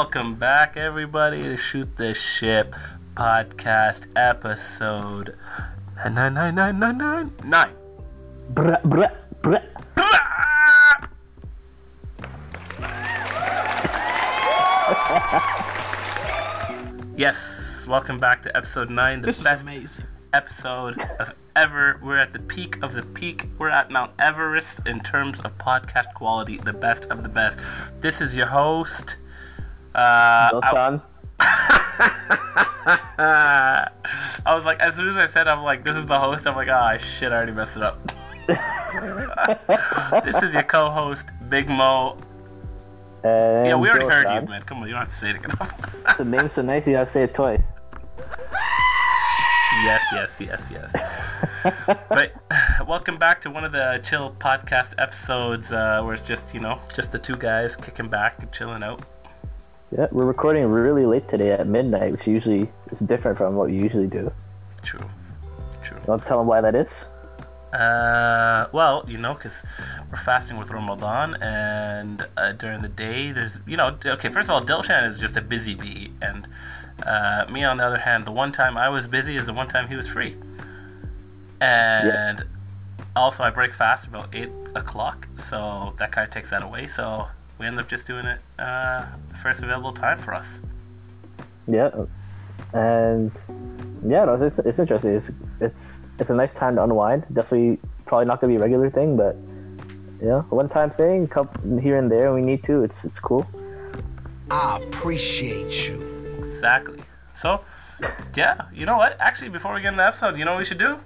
welcome back, everybody, to Shoot the Ship podcast episode nine nine nine nine nine nine. Bruh, bruh, bruh. yes, welcome back to episode nine, the This best amazing. episode of ever. We're at the peak of the peak. We're at Mount Everest in terms of podcast quality, the best of the best. This is your host. Uh, Well, I- I was like, as soon as I said, I'm like, this is the host. I'm like, ah, shit, I already messed it up. this is your co-host, Big Mo. and Yeah, we already heard Sean. you, man. Come on, you don't have to say it again. The name's so nice, you gotta say it twice. yes, yes, yes, yes. but welcome back to one of the chill podcast episodes uh, where it's just, you know, just the two guys kicking back and chilling out. Yeah, we're recording really late today at midnight, which usually is different from what we usually do. True. True. Don't tell them why that is. Uh, well, you know, because we're fasting with Ramadan, and uh, during the day, there's, you know, okay, first of all, Dilshan is just a busy bee, and uh, me, on the other hand, the one time I was busy is the one time he was free. And also, I break fast about 8 o'clock, so that kind of takes that away, so we end up just doing it uh, the first available time for us. Yeah, and yeah, no, it's, it's interesting. It's it's it's a nice time to unwind. Definitely, probably not gonna be a regular thing, but yeah, one time thing, couple here and there. We need to. It's it's cool. I appreciate you. Exactly. So, yeah, you know what? Actually, before we get into the episode, you know what we should do?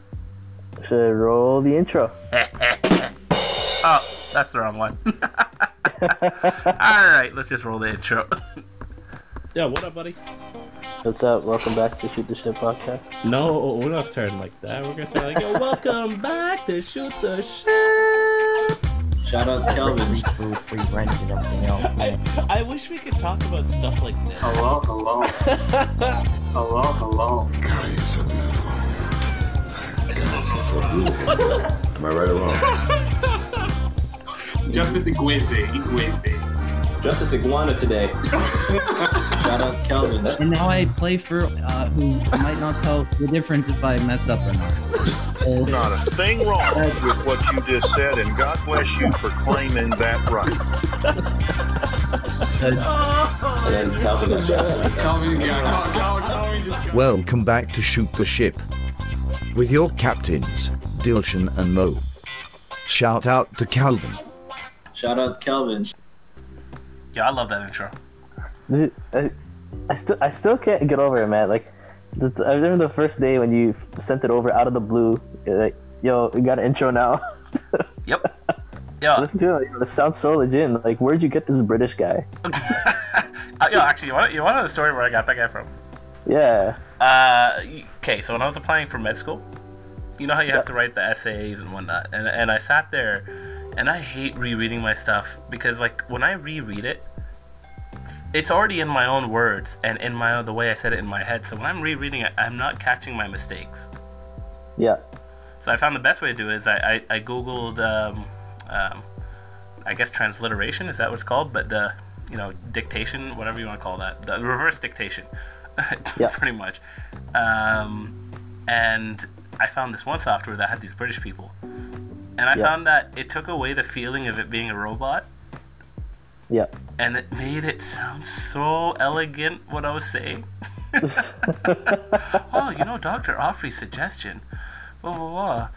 We Should roll the intro. Oh, that's the wrong one. All right, let's just roll the intro. Yeah, what up, buddy? What's up? Welcome back to Shoot the Shit podcast. No, we're not starting like that. We're gonna start like, yo, welcome back to Shoot the Shit. Shout out Kelvin. food, free rent, and everything else. Man. I wish we could talk about stuff like this. Hello, hello. hello, hello. Guys are so beautiful. Guys are so beautiful. Am I right or wrong? Justice Igueze, Igueze. Justice Iguana today. Shout out Kelvin. And now I play for uh, who might not tell the difference if I mess up or not. Not a thing wrong with what you just said, and God bless you for claiming that right. And then Calvin got shot. Kelvin, yeah, Kelvin, Kelvin Welcome back to Shoot the Ship. With your captains, Dilshan and Mo. Shout out to Calvin. Shout out Kelvin. Yeah, I love that intro. Dude, I, I still I still can't get over it, man. Like, the, I remember the first day when you sent it over out of the blue. Like, yo, we got an intro now. Yep. Yeah. Listen to it. Like, it sounds so legit. Like, where'd you get this British guy? Uh, yo, actually, you want you want to know the story where I got that guy from? Yeah. Uh, okay, so when I was applying for med school, you know how you have Yeah. to write the essays and whatnot, and and I sat there, and I hate rereading my stuff because like when I reread it, it's already in my own words and in my the way I said it in my head. So when I'm rereading it, I'm not catching my mistakes. Yeah. So I found the best way to do it is I, I, I googled um, um, I guess transliteration is that what it's called, but the you know dictation, whatever you want to call that, the reverse dictation, Yeah. pretty much. Um, and I found this one software that had these British people, and I Yeah. found that it took away the feeling of it being a robot, Yeah. and it made it sound so elegant what I was saying. oh, you know, Doctor Offrey's suggestion. Blah blah blah.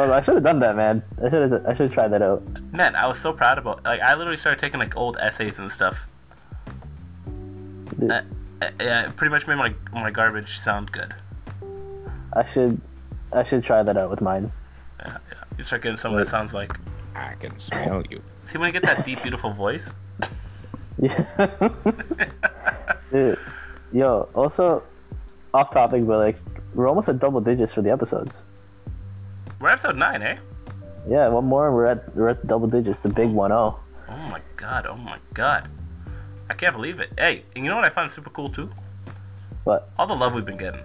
Oh, I should have done that, man. I should have. I should have tried that out. Man, I was so proud about. Like, I literally started taking like old essays and stuff. Dude, Uh, uh, yeah, it pretty much made my my garbage sound good. I should. I should try that out with mine. Yeah, yeah. You start getting something that sounds like. I can smell you. See when you get that deep, beautiful voice. Yeah. Dude, yo. Also, off topic, but like, we're almost at double digits for the episodes. We're episode nine, eh? Yeah, one more, and we're at we're at double digits. The big one oh. Oh my god! Oh my god! I can't believe it. Hey, and you know what I found super cool too? But All the love we've been getting.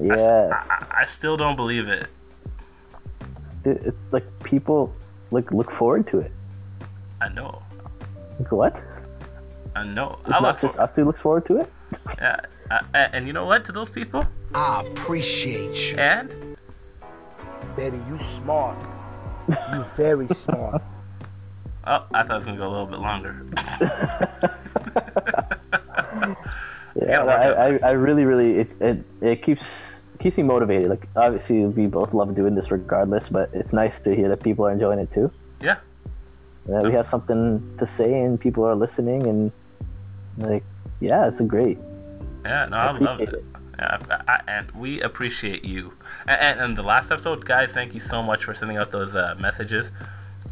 Yes, I, I still don't believe it. Dude, it's like people like look forward to it. I know. What? Uh, no, It's I not look just for, us two looks forward to it. yeah, uh, and and you know what? To those people, I appreciate you. and Betty, you smart. You very smart. oh, I thought it was gonna go a little bit longer. Yeah, gotta I, I, I really, really, it, it, it keeps keeps me motivated. Like obviously, we both love doing this regardless, but it's nice to hear that people are enjoying it too. Yeah, That we have something to say and people are listening, and like, yeah, it's a great. yeah, no, I, love it. it. Yeah, I, I, and we appreciate you. And, and, and the last episode, guys, thank you so much for sending out those uh, messages.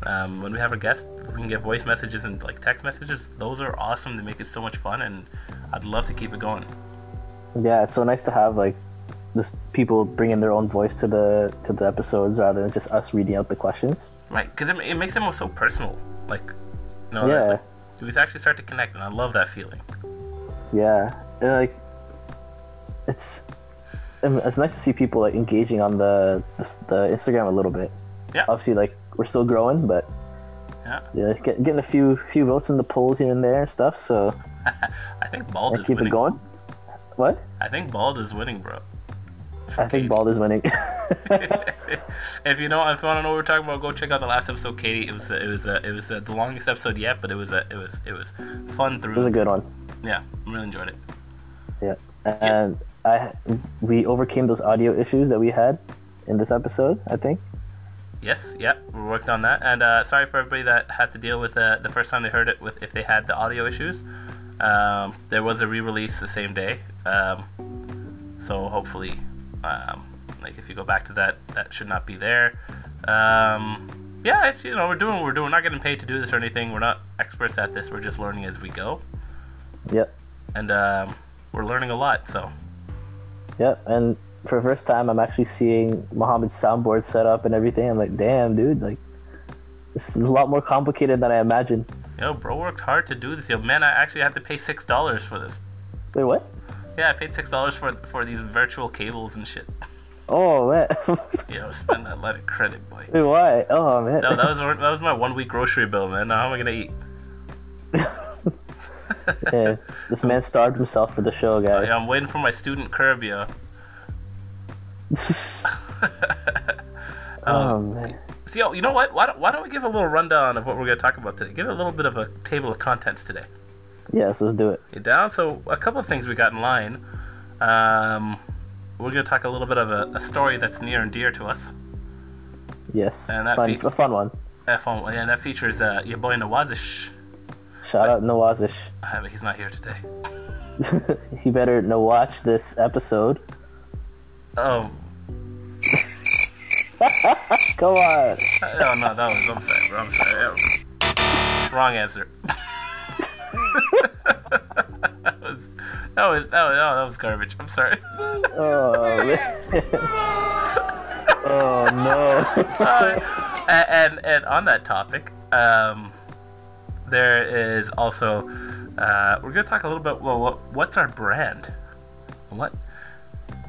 Um, when we have a guest, we can get voice messages and like text messages. Those are awesome. They make it so much fun, and I'd love to keep it going. Yeah, it's so nice to have like just people bringing their own voice to the to the episodes rather than just us reading out the questions. Right, because it, makes it makes them so personal. Like, you know, Yeah. like, we actually start to connect, and I love that feeling. Yeah, and like it's it's nice to see people like engaging on the the, the Instagram a little bit. Yeah. Obviously, like we're still growing, but Yeah, yeah, it's get, getting a few few votes in the polls here and there and stuff. So I think Bald is keep winning. it going. What? I think Bald is winning, bro. I think Bald is winning. If you know, if you want to know what we're talking about, go check out the last episode, Katie. It was, uh, it was, uh, it was uh, the longest episode yet, but it was, uh, it was, it was fun through. it was a good one. Yeah, I really enjoyed it. Yeah, and I we overcame those audio issues that we had in this episode. I think. Yes, yeah, we're working on that. And uh, sorry for everybody that had to deal with uh, the first time they heard it with if they had the audio issues. Um, there was a re-release the same day, um, so hopefully, um, like if you go back to that, that should not be there. Um, yeah, it's you know we're doing what we're doing. We're not getting paid to do this or anything. We're not experts at this. We're just learning as we go, Yep. and um, we're learning a lot. So Yep. And for the first time, I'm actually seeing Mohammed's soundboard set up and everything. I'm like, damn, dude, like this is a lot more complicated than I imagined. yo, bro worked hard to do this. Yo, man, I actually have to pay six dollars for this. Wait, what? Yeah, I paid six dollars for for these virtual cables and shit. Oh man. Yo, spend that lot of credit, boy. Wait, why? Oh man. That, that was that was my one week grocery bill, man. Now how am I gonna eat? yeah, this man starved himself for the show, oh, guys. Yeah, I'm waiting for my student curb, yo. Oh man. So, yo, you know what? Why don't, why don't we give a little rundown of what we're gonna talk about today? Give it a little bit of a table of contents today. Yes, let's do it. You down? So a couple of things we got in line. Um, we're gonna talk a little bit of a, a story that's near and dear to us. Yes. And that fun, fe- a fun one. That phone, and that features uh, your boy Nawazish. Shout out Nawazish. Uh, he's not here today. he better no watch this episode. Oh, Come on. oh no, that was. I'm sorry, bro. I'm sorry. Wrong answer. that was. That was. That was. Oh, that was garbage. I'm sorry. Oh man. oh no. Uh, and and on that topic, um, there is also uh, we're gonna talk a little bit. Well, what, what's our brand? What?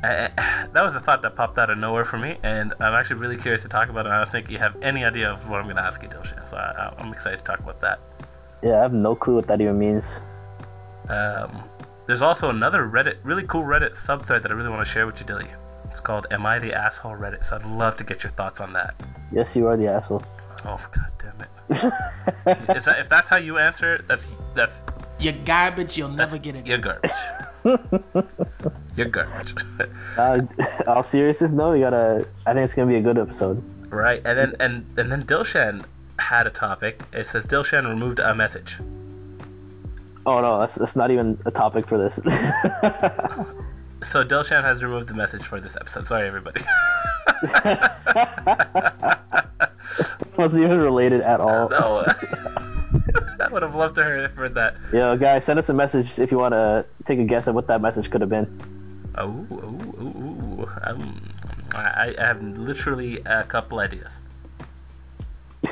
Uh, that was a thought that popped out of nowhere for me, and I'm actually really curious to talk about it. I don't think you have any idea of what I'm gonna ask you, Dilshan. So I, I'm excited to talk about that. Yeah, I have no clue what that even means. Um, there's also another Reddit, really cool Reddit subthread that I really want to share with you, Dilly. It's called "Am I the Asshole?" Reddit. So I'd love to get your thoughts on that. Yes, you are the asshole. Oh god damn it! if, that, if that's how you answer it, that's that's You're garbage. You'll never get it. you're garbage. you're garbage. Uh, all seriousness, no, we gotta. I think it's gonna be a good episode. right, and then and and then Dilshan had a topic. It says Dilshan removed a message. Oh no, that's that's not even a topic for this. So Dilshan has removed the message for this episode. Sorry, everybody. wasn't even related at all. no. I would have loved to have heard that. Yo, guys, send us a message if you want to take a guess at what that message could have been. Oh, oh, oh, oh. Um, I, I have literally a couple ideas.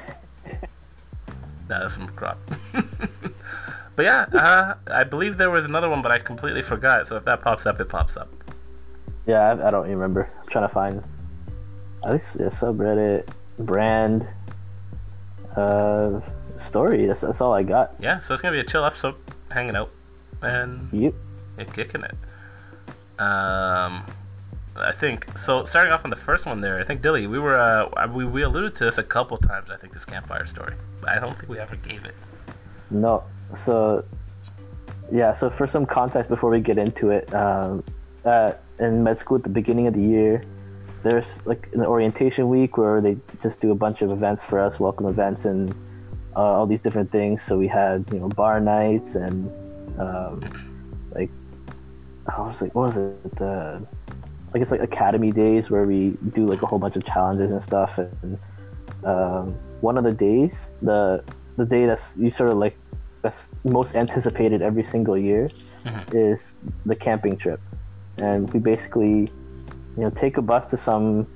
That's some crap. but yeah, uh, I believe there was another one, but I completely forgot. So if that pops up, it pops up. Yeah, I, I don't even remember. I'm trying to find at least a subreddit brand. Uh, story. That's, that's all I got. Yeah, so it's gonna be a chill episode, hanging out, and Yep. yeah, kicking it. Um, I think so. Starting off on the first one there, I think Dilly, we were uh, we we alluded to this a couple times. I think this campfire story, but I don't think we ever gave it. No. So, yeah. So for some context before we get into it, um, uh, in med school at the beginning of the year, there's like an orientation week where they just do a bunch of events for us, welcome events, and uh, all these different things. So we had you know bar nights and um, like I was like, what was it? The I guess like academy days where we do like a whole bunch of challenges and stuff. And um, one of the days, the the day that's you sort of like that's most anticipated every single year is the camping trip, and we basically you know take a bus to some.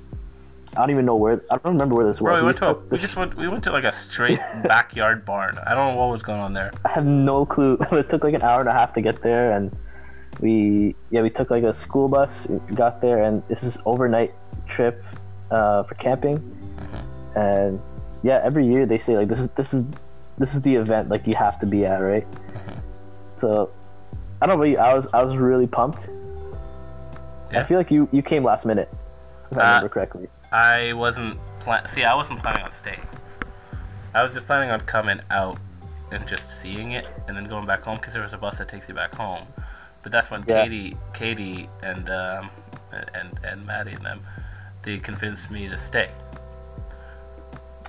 I don't even know where. I don't remember where this was. Bro, we went just to a, we just went we went to like a straight backyard barn. I don't know what was going on there. I have no clue. it took like an hour and a half to get there, and we yeah we took like a school bus, got there, and this is overnight trip uh, for camping, and yeah, every year they say like this is this is this is the event like you have to be at, right? So I don't know you. I was I was really pumped. I feel like you you came last minute, if I Uh, remember correctly. I wasn't plan. See, I wasn't planning on staying. I was just planning on coming out and just seeing it, and then going back home because there was a bus that takes you back home. But that's when Yeah. Katie, Katie, and um, and and Maddie and them, they convinced me to stay.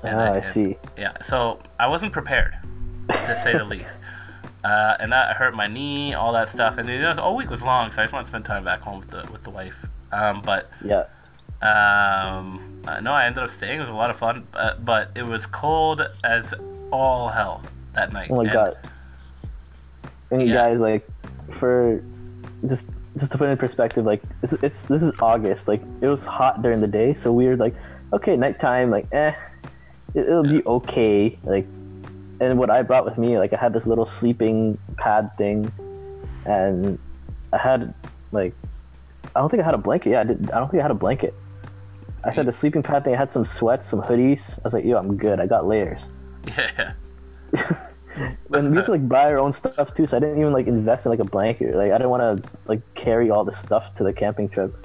And Ah, I and- see. Yeah, so I wasn't prepared, to say the least. Uh, and that hurt my knee, all that stuff. And you know, the whole week was long, so I just want to spend time back home with the with the wife. Um, but Yeah. Um, uh, no, I ended up staying. It was a lot of fun, but, but it was cold as all hell that night. Oh my And- god. And you Yeah. guys like for just just to put it in perspective, like it's, it's this is August. Like it was hot during the day, so we were like, okay, nighttime, like eh, it, it'll be okay. Like, and what I brought with me, like I had this little sleeping pad thing, and I had like, I don't think I had a blanket. Yeah, I, did, I don't think I had a blanket. I said the sleeping pad thing. I had some sweats, some hoodies. I was like, yo, I'm good. I got layers. Yeah. and we to like buy our own stuff too. So I didn't even like invest in like a blanket. Like I didn't want to like carry all the stuff to the camping trip.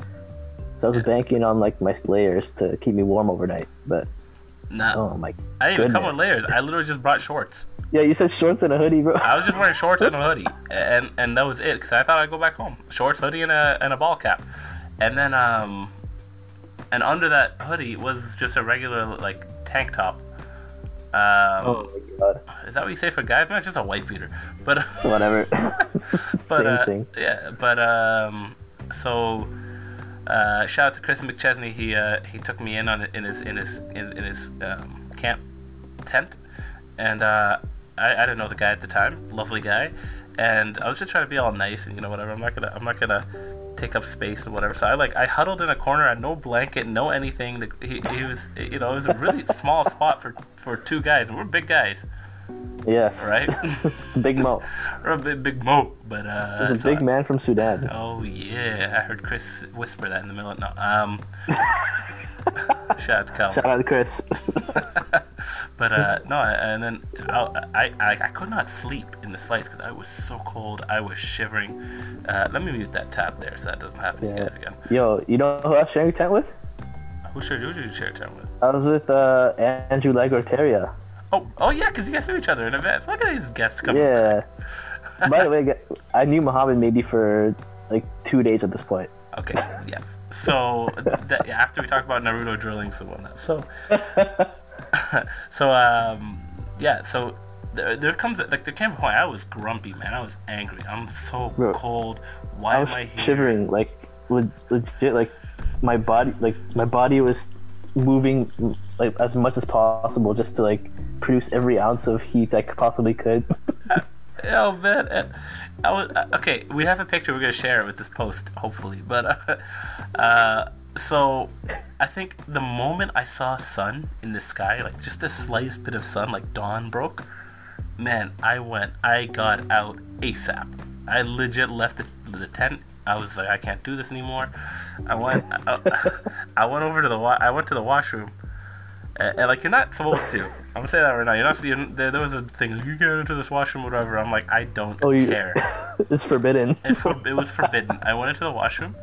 So I was banking on like my layers to keep me warm overnight. But Nah, oh my, I didn't even come with layers. I literally just brought shorts. yeah, you said shorts and a hoodie, bro. I was just wearing shorts and a hoodie, and and that was it. Because I thought I'd go back home, shorts, hoodie, and a and a ball cap, and then um, and under that hoodie was just a regular like tank top. Um, Oh my god, is that what you say for guys? Man, just a white beater, but. whatever. but Same uh, thing. yeah but um so uh shout out to chris mcchesney he uh he took me in on in his in his in, in his um, camp tent and uh I, I didn't know the guy at the time lovely guy and i was just trying to be all nice and you know whatever i'm not gonna i'm not gonna take up space or whatever so i like i huddled in a corner I had no blanket no anything the, he, he was you know it was a really small spot for for two guys and we're big guys Yes. right It's a big mo. we're a big big mo but uh It's a so big I- man from Sudan. Oh yeah, I heard Chris whisper that in the middle. Of, No, um, shout out to Cal. Shout out to Chris. But uh, no, and then I, I, I, could not sleep in the slides because I was so cold. I was shivering. Uh, let me mute that tab there so that doesn't happen to you guys again. Yo, you know who I was sharing a tent with? Who should who you share time with? I was with uh, Andrew Legorteria. Oh, oh yeah, because you guys knew each other in advance. Look at these guests coming. Yeah. By the way, I knew Muhammad maybe for like two days at this point. Okay, yes. So that, after we talk about Naruto drilling whatnot, so so um yeah, so there, there comes like there came a point I was grumpy, man. I was angry. I'm so Bro, cold. Why I am I here? shivering, like le- legit, like my body, like my body was moving like as much as possible just to like produce every ounce of heat I could possibly could. Oh man, and I was uh, okay. We have a picture. We're gonna share it with this post, hopefully. But uh, uh, so I think the moment I saw sun in the sky, like just the slightest bit of sun, like dawn broke, man, I went. I got out ASAP. I legit left the, the tent. I was like, I can't do this anymore. I went. I, I went over to the. Wa- I went to the washroom. and, and, like you're not supposed to. I'm gonna say that right now. You're not. You're, there, there was a thing. You get into this washroom, whatever. I'm like, I don't Oh, you- care. it's forbidden. It, for, it was forbidden. I went into the washroom.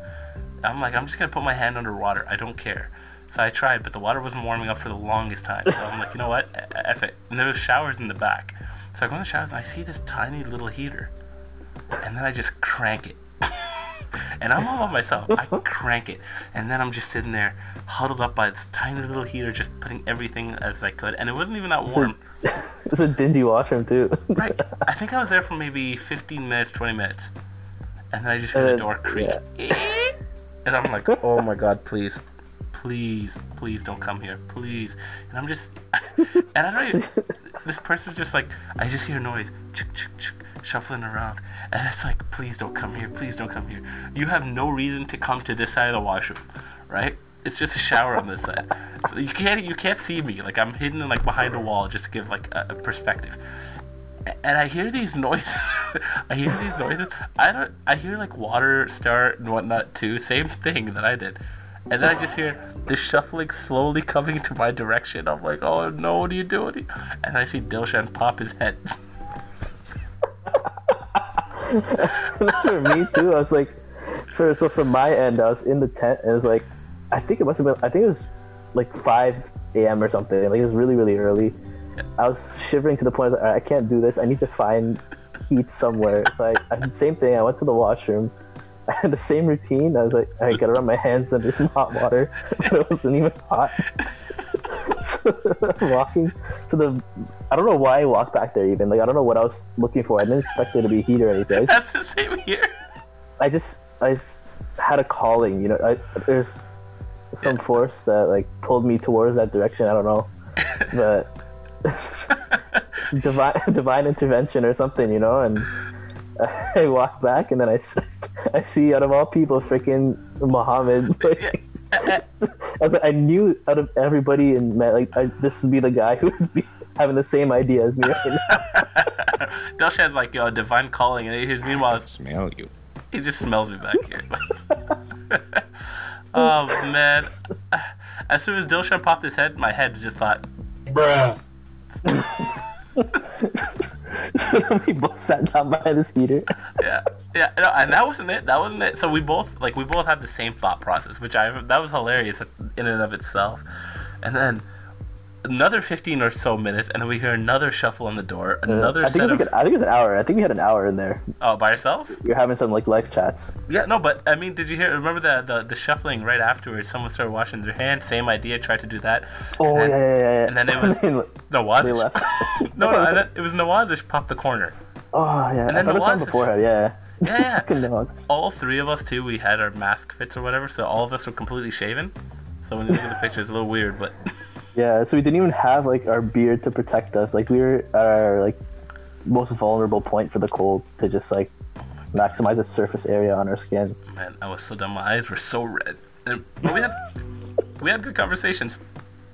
I'm like, I'm just gonna put my hand under water. I don't care. So I tried, but the water wasn't warming up for the longest time. So I'm like, you know what? F it. And there was showers in the back. So I go in the showers and I see this tiny little heater, and then I just crank it. and I'm all by myself. I crank it, and then I'm just sitting there, huddled up by this tiny little heater, just putting everything as I could. And it wasn't even that warm. It's a dingy washroom too. Right. I think I was there for maybe 15 minutes, 20 minutes. And then I just heard the door creak. And I'm like, oh my god, please. Please, please don't come here. Please. And I'm just. And I don't even. This person's just like, I just hear noise. Chick, chick, chick, shuffling around. And it's like, please don't come here. Please don't come here. You have no reason to come to this side of the washroom, right? It's just a shower on this side. So you can't you can't see me. Like I'm hidden like behind a wall just to give like a, a perspective and I hear these noises. I hear these noises. I don't. I hear like water start and whatnot too. Same thing that I did. And then I just hear the shuffling slowly coming to my direction. I'm like, oh no, what are you doing? And I see Dilshan pop his head. for me too. I was like, for so from my end, I was in the tent and it was like, I think it must have been. I think it was like 5 a.m. or something. Like it was really really early. I was shivering to the point I was like, "All right, I can't do this. I need to find heat somewhere. So I, I did the same thing. I went to the washroom. I had the same routine. I was like, I gotta run my hands under some hot water. But it wasn't even hot. so walking to the. I don't know why I walked back there even. Like I don't know what I was looking for. I didn't expect there to be heat or anything. Just, That's the same here. I just I just had a calling. You know, I, there's some force that like pulled me towards that direction. I don't know, but divine divine intervention or something. You know, and I walk back and then I, I see out of all people freaking Muhammad. Like, I was like, I knew out of everybody in Met, like I, this would be the guy who would be having the same idea as me right now. Dilshan's like, yo, divine calling, and he's meanwhile smell you. He just smells me back here. oh man! As soon as Dilshan popped his head, my head just thought, Bruh. we both sat down by this heater. yeah, yeah, no, and that wasn't it. That wasn't it. So we both like we both had the same thought process, which I that was hilarious in and of itself. And then another fifteen or so minutes, and then we hear another shuffle on the door. Uh, another I think, set it was of like an, I think it was an hour. I think we had an hour in there. oh, by yourselves? You're having some like life chats. Yeah, no, but I mean, did you hear? Remember the the, the shuffling right afterwards? Someone started washing their hands. Same idea. Tried to do that. Oh then, yeah, yeah, yeah. And then it was They Nawazish. left. no, no, and then it was Nawazish popped the corner. Oh yeah. And then I thought it was Nawazish- before. Yeah. Yeah, yeah. All three of us too, we had our mask fits or whatever, so all of us were completely shaven. So when you look at the picture, it's a little weird, but Yeah. So we didn't even have like our beard to protect us. Like we were at our like most vulnerable point for the cold to just like maximize the surface area on our skin. man, I was so dumb. My eyes were so red. And, but we had we had good conversations.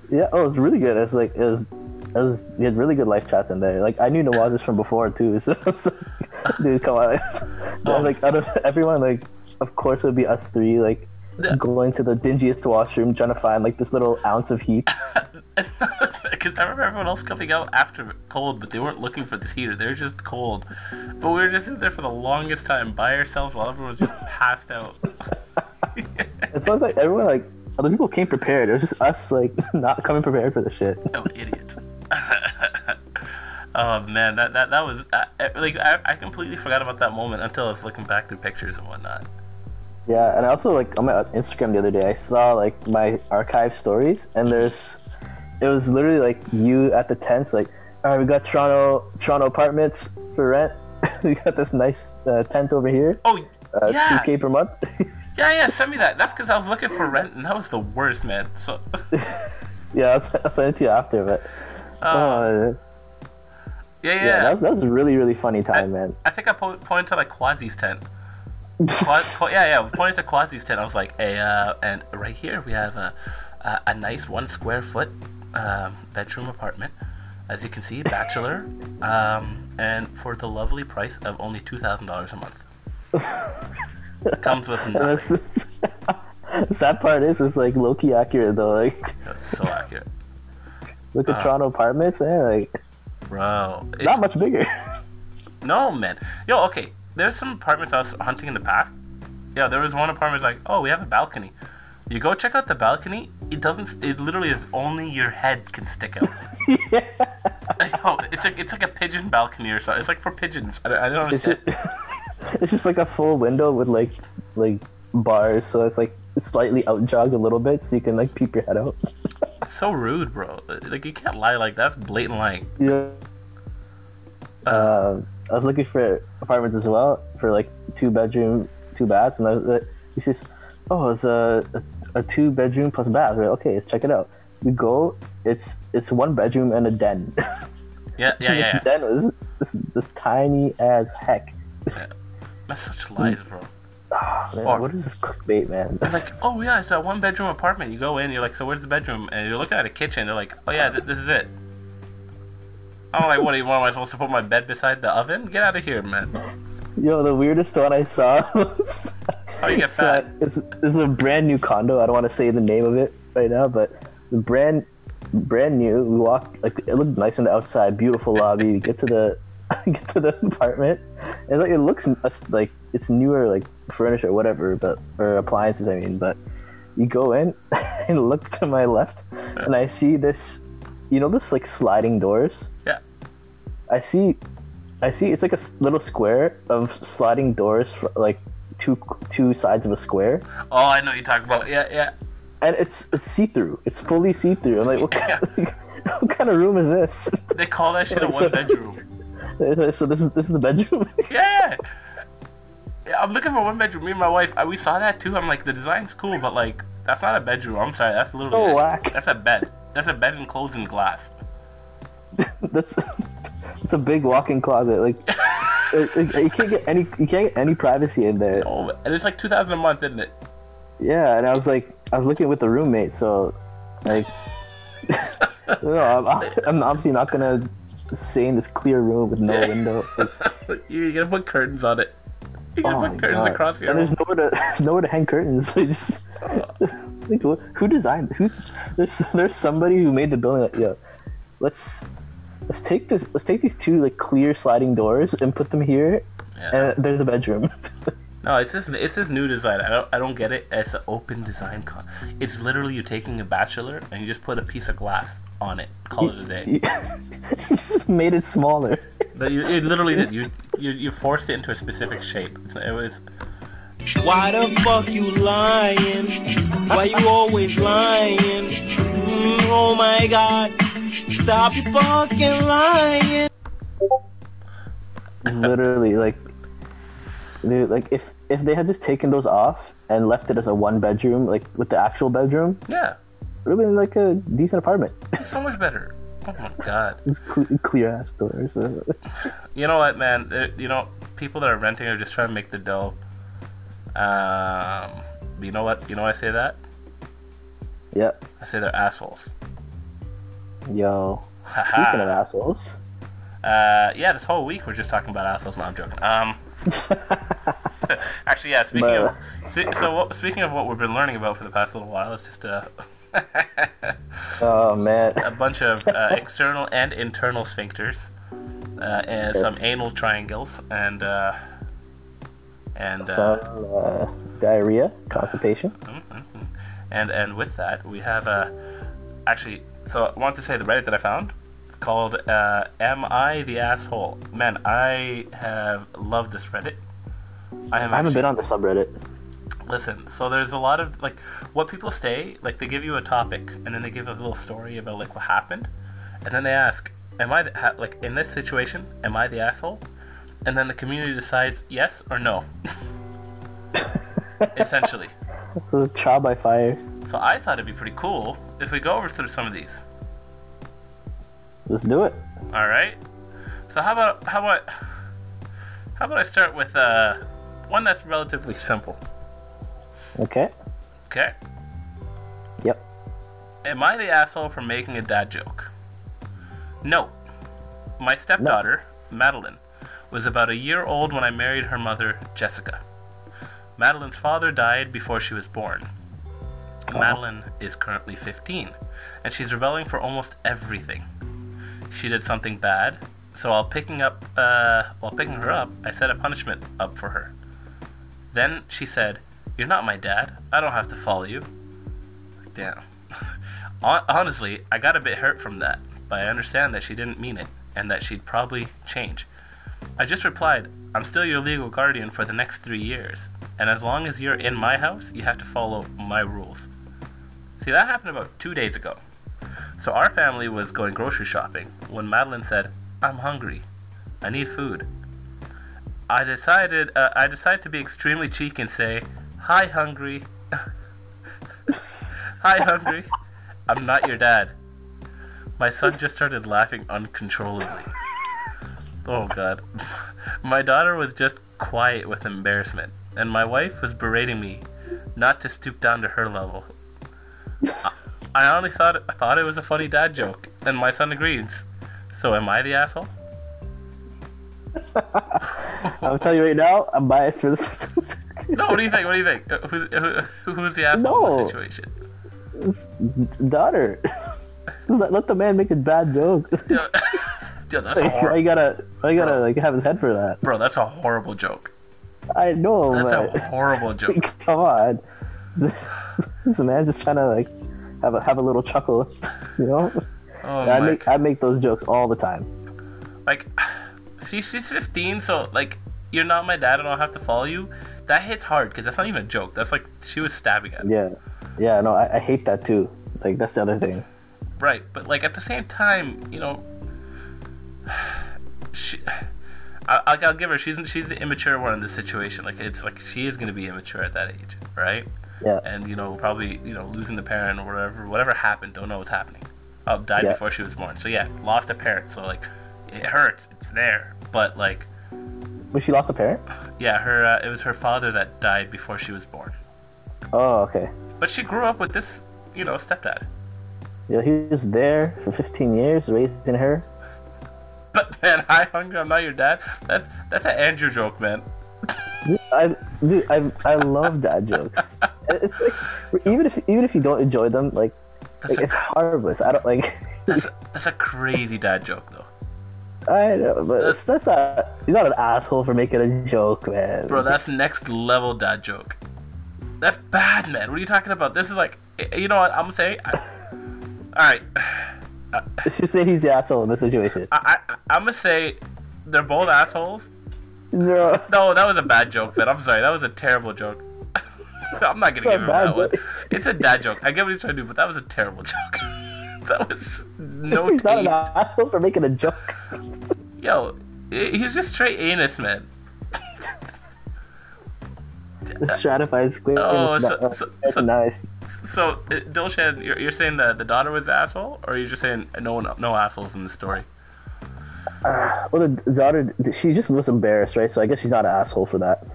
Yeah. Oh, it was really good. It's like it was. It was, we had really good life chats in there. Like I knew Nawazish from before too. So, like, dude, come on. Oh. Like out of everyone, like of course it would be us three. Like Yeah. going to the dingiest washroom, trying to find like this little ounce of heat. Because I remember everyone else coming out after cold, but they weren't looking for this heater. They were just cold. But we were just in there for the longest time by ourselves while everyone was just passed out. It sounds like everyone like other people came prepared. It was just us like not coming prepared for the shit. Oh, idiots. oh man, that that, that was uh, like I, I completely forgot about that moment until I was looking back through pictures and whatnot. Yeah, and I also like on my Instagram the other day, I saw like my archive stories, and there's it was literally like you at the tents, like, all right, we got Toronto Toronto apartments for rent. we got this nice uh, tent over here. Oh, uh, yeah. two k per month. Yeah, yeah, send me that. That's because I was looking for rent, and that was the worst, man. So, yeah, I'll, send it to you after, but uh, uh, yeah, yeah. yeah, that was, that was a really really funny time, man. I think I po- pointed to like Quasi's tent. Qua- yeah, yeah, I was pointing to Quasi's tent. I was like, hey, uh, and right here we have a, a, a nice one square foot um, bedroom apartment. As you can see, bachelor, um, and for the lovely price of only two thousand dollars a month. Comes with nothing. sad part is, it's like low key accurate though. Like, That's so accurate. Look at Uh. Toronto apartments, and like bro. It's, not much bigger. No, man. Yo, okay. There's some apartments I was hunting in the past. Yeah, there was one apartment like, oh, we have a balcony. You go check out the balcony. It doesn't. It literally is only your head can stick out. Yo, it's like it's like a pigeon balcony or something. It's like for pigeons. I, don't- I don't It's understand. it's just like a full window with like like bars, so it's like slightly out jogged a little bit, so you can like peep your head out. So rude, bro. Like you can't lie like that. that's blatant lying. Yeah. Um, I was looking for apartments as well for like two bedroom, two baths, and I was, like, he says, "Oh, it's a, a, a two bedroom plus bath." We're like, okay, let's check it out. We go. It's it's one bedroom and a den. Yeah, yeah, yeah. yeah. den was this, this tiny as heck. That's such lies, bro. Ah, man, Or- what is this clickbait, man? Like, oh yeah, it's a one bedroom apartment. You go in, you're like, so where's the bedroom? And you're looking at a kitchen. They're like, oh yeah, th- this is it. Oh, I'm like, what? do you want? Am I supposed to put my bed beside the oven? Get out of here, man. Yo, the weirdest one I saw was How you get So, fat? it's, this is a brand new condo. I don't want to say the name of it right now, but the brand brand new. We walk like it looked nice on the outside, beautiful lobby. We get to the get to the apartment, and like it looks like it's newer, like furniture, or whatever, but or appliances. I mean, but you go in and look to my left, and I see this, you know, this like sliding doors. I see, I see. It's like a little square of sliding doors, for, like two two sides of a square, Oh, I know what you're talking about. Yeah, yeah. and it's it's see through. It's fully see through. I'm like, what kind, what kind of room is this? They call that shit a one so- bedroom. so this is this is the bedroom. Yeah. yeah. I'm looking for one bedroom. Me and my wife, I, we saw that too. I'm like, the design's cool, but like, that's not a bedroom. I'm sorry, that's literally Oh, whack. That's a bed. That's a bed enclosed in glass. That's it's a big walk-in closet. Like it- it- you can't get any you can't get any privacy in there. Oh, and it's like two thousand a month, isn't it? Yeah, and I was like, I was looking with a roommate, so like, no, I'm, I'm obviously not gonna stay in this clear room with no window. Like, You gotta put curtains on it. You gotta oh put curtains God. across your and there's nowhere to there's nowhere to hang curtains. So just like, who, who designed who? There's there's somebody who made the building. Like, yo, let's let's take this let's take these two like clear sliding doors and put them here, Yeah. and there's a bedroom. No, it's just it's this new design. I don't I don't get it. It's an open design con. It's literally you taking a bachelor and you just put a piece of glass on it. Call it a day. you just made it smaller. But you, it literally did. You, you you forced it into a specific shape. It's, it was. Why the fuck you lying? Why you always lying? Mm, oh my god. Stop you fucking lying. literally like dude, like if if they had just taken those off and left it as a one bedroom like with the actual bedroom Yeah, it would have been like a decent apartment it's so much better. Oh my god. it's cle clear ass doors You know what, man? There- You know, people that are renting are just trying to make the dough. Um, but you know what? You know why I say that? yeah I say they're assholes. yo speaking of assholes Uh, yeah, this whole week we're just talking about assholes. No, I'm joking. Um, actually, yeah. Speaking of, se- so what, speaking of what we've been learning about for the past little while, it's just a oh man a bunch of uh, external and internal sphincters, uh, and some anal triangles, and uh, and uh, some uh, diarrhea constipation and and with that we have uh, actually. So I want to say the Reddit that I found. It's called uh, "Am I the asshole?" Man, I have loved this Reddit. I have I haven't actually- been on the subreddit Listen, so there's a lot of like what people say, like they give you a topic and then they give a little story about like what happened, and then they ask, "Am I the, ha- like in this situation? Am I the asshole?" And then the community decides yes or no. Essentially, this is trial by fire so I thought it'd be pretty cool if we go over through some of these. let's do it All right. So how about how about how about I start with uh, one that's relatively simple. okay Okay. yep Am I the asshole for making a dad joke? No. My stepdaughter, Madeline, was about a year old when I married her mother, Jessica. Madeline's father died before she was born. Madeline is currently 15, and she's rebelling for almost everything. She did something bad, so while picking up, uh, while picking her up, I set a punishment up for her. Then she said, "You're not my dad. I don't have to follow you." Damn. Honestly, I got a bit hurt from that, but I understand that she didn't mean it, and that she'd probably change. I just replied, I'm still your legal guardian for the next three years, and as long as you're in my house, you have to follow my rules. See, that happened about two days ago. So our family was going grocery shopping when Madeline said, I'm hungry. I need food. I decided uh, I decided to be extremely cheeky and say, "Hi, hungry. Hi, hungry. I'm not your dad." My son just started laughing uncontrollably. Oh god. My daughter was just quiet with embarrassment, and my wife was berating me not to stoop down to her level. I, I honestly thought I thought it was a funny dad joke, and my son agrees. So am I the asshole? I'll tell you right now, I'm biased for this. No, what do you think? What do you think? Uh, Who's, who, who's the asshole in No. this situation? It's daughter. let, let the man make a bad joke. Dude, that's a Like, why hor- you gotta, I gotta like have his head for that? bro. That's a horrible joke. I know, That's but a horrible joke. come on. This man just trying to like have a have a little chuckle, you know. Oh I make I make those jokes all the time. like see she's 15 so like you're not my dad and i'll have to follow you that hits hard because that's not even a joke that's like she was stabbing at. Yeah, yeah. No, I, I hate that too. Like that's the other thing. right but like at the same time you know she I, I'll, I'll give her she's she's the immature one in this situation like it's like she is going to be immature at that age right Yeah. and you know probably you know losing the parent or whatever whatever happened don't know what's happening oh died Yeah. before she was born so yeah lost a parent so like it hurts it's there but like But she lost a parent. Yeah, her uh, it was her father that died before she was born. Oh, okay. But she grew up with this, you know, stepdad. Yeah, he was there for 15 years raising her. But man, hi hungry, I'm not your dad. That's that's an Andrew joke, man. I, dude, I, I love dad jokes. It's like, even if even if you don't enjoy them, like, like a- it's harmless. I don't like. That's a, that's a crazy dad joke though. I know, but it's, that's not. He's not an asshole for making a joke, man. Bro, that's next level dad joke. That's bad, man. What are you talking about? This is like, you know what? I'm gonna say. I, all right, Let's just he's the asshole in this situation. I, I I'm gonna say they're both assholes. No, No, that was a bad joke, man. I'm sorry. That was a terrible joke. I'm not gonna give him that one. It's a dad joke. I get what he's trying to do, but that was a terrible joke. that was no he's not an taste. asshole for making a joke. Yo, he's just straight anus, man. Stratified squamous. Oh, so- not- so- so- nice. So, uh, Dilshan, you're, you're saying that the daughter was the asshole, or you're just saying no one, no assholes in the story? Well, the daughter, she just was embarrassed, right? So I guess she's not an asshole for that.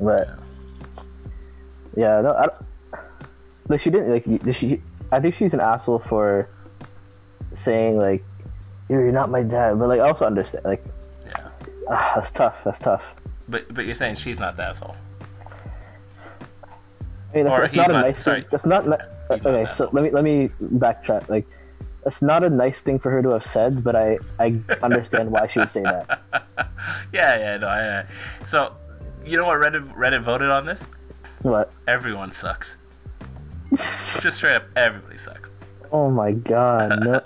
But yeah, no, I don't. Like she didn't like. Did she? I think she's an asshole for saying like, "You're not my dad," but like I also understand. Like, Yeah. ah, that's tough. That's tough. But but you're saying she's not the asshole. I mean, that's, Or that's not a not- nice sorry. thing. That's not. He's okay, an so let me let me backtrack. Like, that's not a nice thing for her to have said, but I I understand why she would say that. Yeah, yeah, no, I, uh, So, you know what Reddit Reddit voted on this? What? Everyone sucks. just straight up, everybody sucks. Oh my god, no.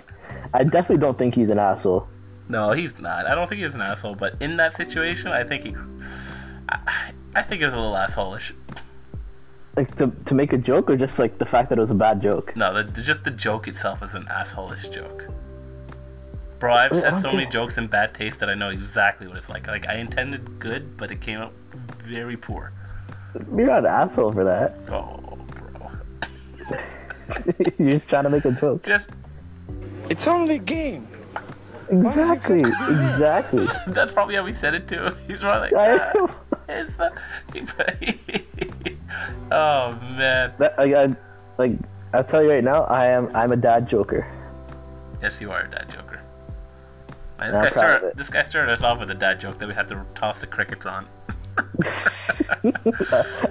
I definitely don't think he's an asshole. No, he's not. I don't think he's an asshole, but in that situation, I think he. I, I think he was a little assholeish. Like to to make a joke, or just like the fact that it was a bad joke. No, the, the- just the joke itself is an assholeish joke. Bro, I've said so many jokes in bad taste that I know exactly what it's like. Like I intended good, but it came out very poor. You're not an asshole for that. Oh, bro. You're just trying to make a joke. Just It's only a game. Exactly. Exactly. that's probably how he said it too. He's probably like, "Ah, it's the-" oh man. that, like, I, like I'll tell you right now, I am I'm a dad joker. Yes, you are a dad joker. Man, this, guy started, this guy started us off with a dad joke that we had to toss the crickets on. I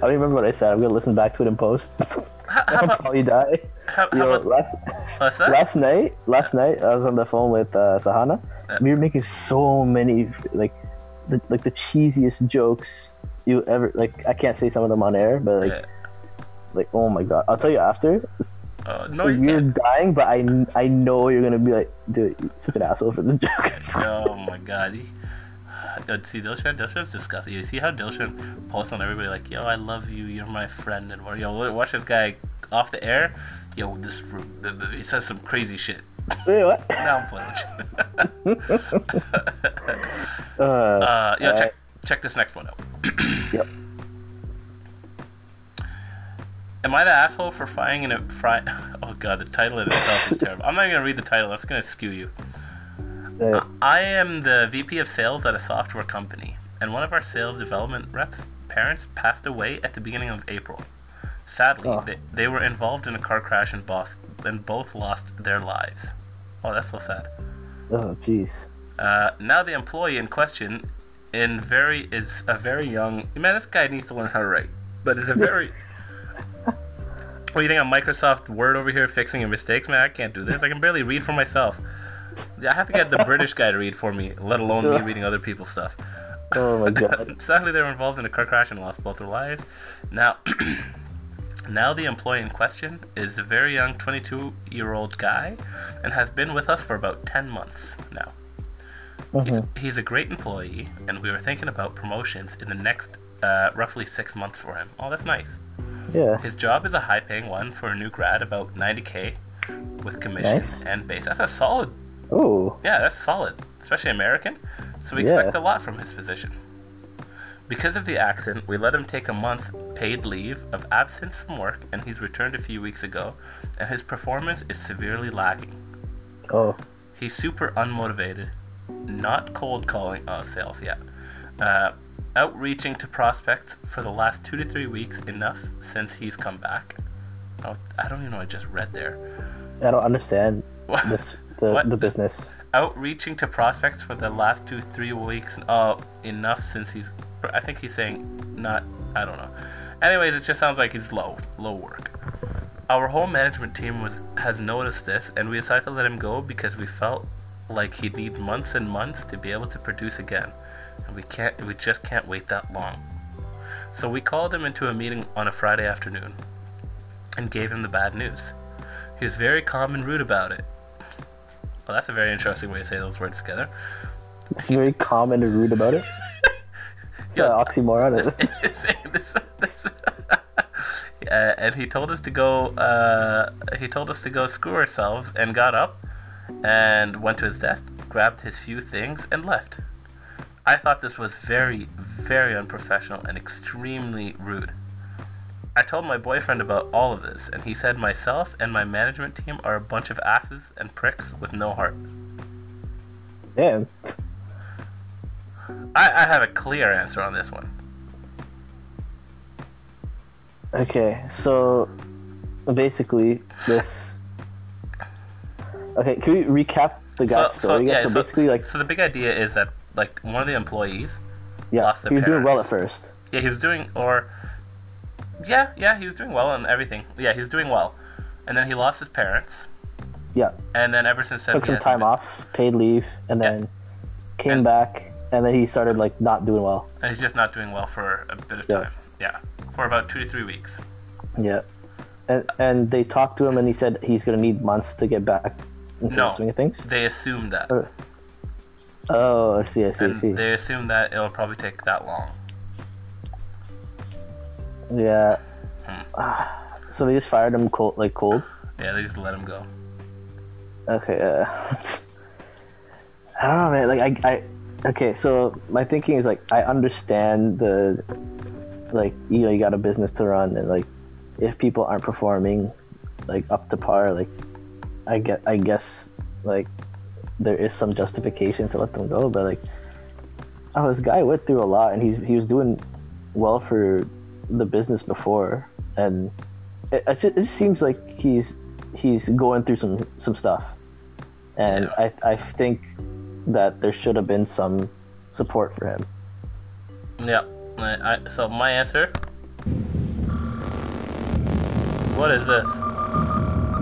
don't remember what I said. I'm gonna listen back to it in post. I'll probably die. How, how Yo, about last last night, last night I was on the phone with uh, Sahana. We were making so many like, the, like the cheesiest jokes you ever like. I can't say some of them on air, but like, Yeah. like oh my god, I'll tell you after. Uh, no, you you're can't. dying, but I I know you're gonna be like, dude, such an asshole for this joke. Oh my god. He, uh, see, Dilshan, Dilshan's disgusting. You see how Dilshan posts on everybody like, "Yo, I love you. You're my friend," and what? Yo, watch this guy off the air. Yo, this he says some crazy shit. Wait, what? Now I'm playing. Uh, uh, yo, check check this next one out. Yep. Am I the asshole for frying in a fry? Oh god, the title in itself is terrible. I'm not even gonna read the title. That's gonna skew you. Uh, I am the VP of sales at a software company, and one of our sales development reps' parents passed away at the beginning of April. Sadly, Oh. they, they were involved in a car crash and both and both lost their lives. Oh, that's so sad. oh jeez. Uh, now the employee in question, in very is a very young man. This guy needs to learn how to write, but is a very. what do you think? I'm Microsoft Word over here fixing your mistakes, man. I can't do this. I can barely read for myself. I have to get the British guy to read for me, let alone me reading other people's stuff. Oh my god. Sadly, they were involved in a car crash and lost both their lives. Now, now the employee in question is a very young 22-year-old guy, and has been with us for about 10 months now. He's, he's a great employee, and we were thinking about promotions in the next uh, roughly six months for him. Oh, that's nice. Yeah. His job is a high-paying one for a new grad, about 90k, with commission Nice. and base. That's a solid. Oh. Yeah, that's solid, especially American. So we Yeah. expect a lot from his position. Because of the accident, we let him take a month paid leave of absence from work, and he's returned a few weeks ago, and his performance is severely lacking. Oh. He's super unmotivated, not cold calling uh, sales yet. Uh, outreaching to prospects for the last two to three weeks enough since he's come back. Oh, I don't even know I just read there. I don't understand What? this the, the business. Outreaching to prospects for the last two three weeks. Uh, enough since he's. I think he's saying not. I don't know. Anyways, it just sounds like he's low, low work. Our whole management team was has noticed this, and we decided to let him go because we felt like he'd need months and months to be able to produce again, and we can't. We just can't wait that long. So we called him into a meeting on a Friday afternoon, and gave him the bad news. He was very calm and rude about it. Well, that's a very interesting way to say those words together. It's very calm and rude about it. It's Yeah. an oxymoron. This- this- this- uh, and he told us to go. Uh, he told us to go screw ourselves, and got up, and went to his desk, grabbed his few things, and left. I thought this was very, very unprofessional and extremely rude. I told my boyfriend about all of this, and he said myself and my management team are a bunch of asses and pricks with no heart. Damn. I, I have a clear answer on this one. Okay, so basically this. Okay, can we recap the guy's story? again? so, basically, like, so the big idea is that like one of the employees yeah, lost their he was doing well at first. Yeah, he was doing, or yeah, yeah, he was doing well and everything. Yeah, he was doing well, and then he lost his parents, Yeah, and then ever since then, took he some time been- off, paid leave, and then came back, and then he started like not doing well. and he's just not doing well for a bit of Yeah. time. Yeah, for about two to three weeks. Yeah, and and they talked to him, and he said he's gonna need months to get back into No. the swing of things. They assume that, Uh, Oh, I see, I see, I see. they assume that it'll probably take that long. Yeah. Hmm. Ah, so they just fired him cold, like cold. Yeah, they just let him go. Okay. Uh, I don't know, man. Like I, I, okay. So my thinking is like I understand the, like you know you got a business to run and like if people aren't performing, like up to par, like I get I guess like there is some justification to let them go, but like oh this guy went through a lot and he's he was doing well for the business before. And it, it, just, it just seems like he's he's going through some some stuff. And I, I think that there should have been some support for him. Yeah, I, I, so my answer. What is this?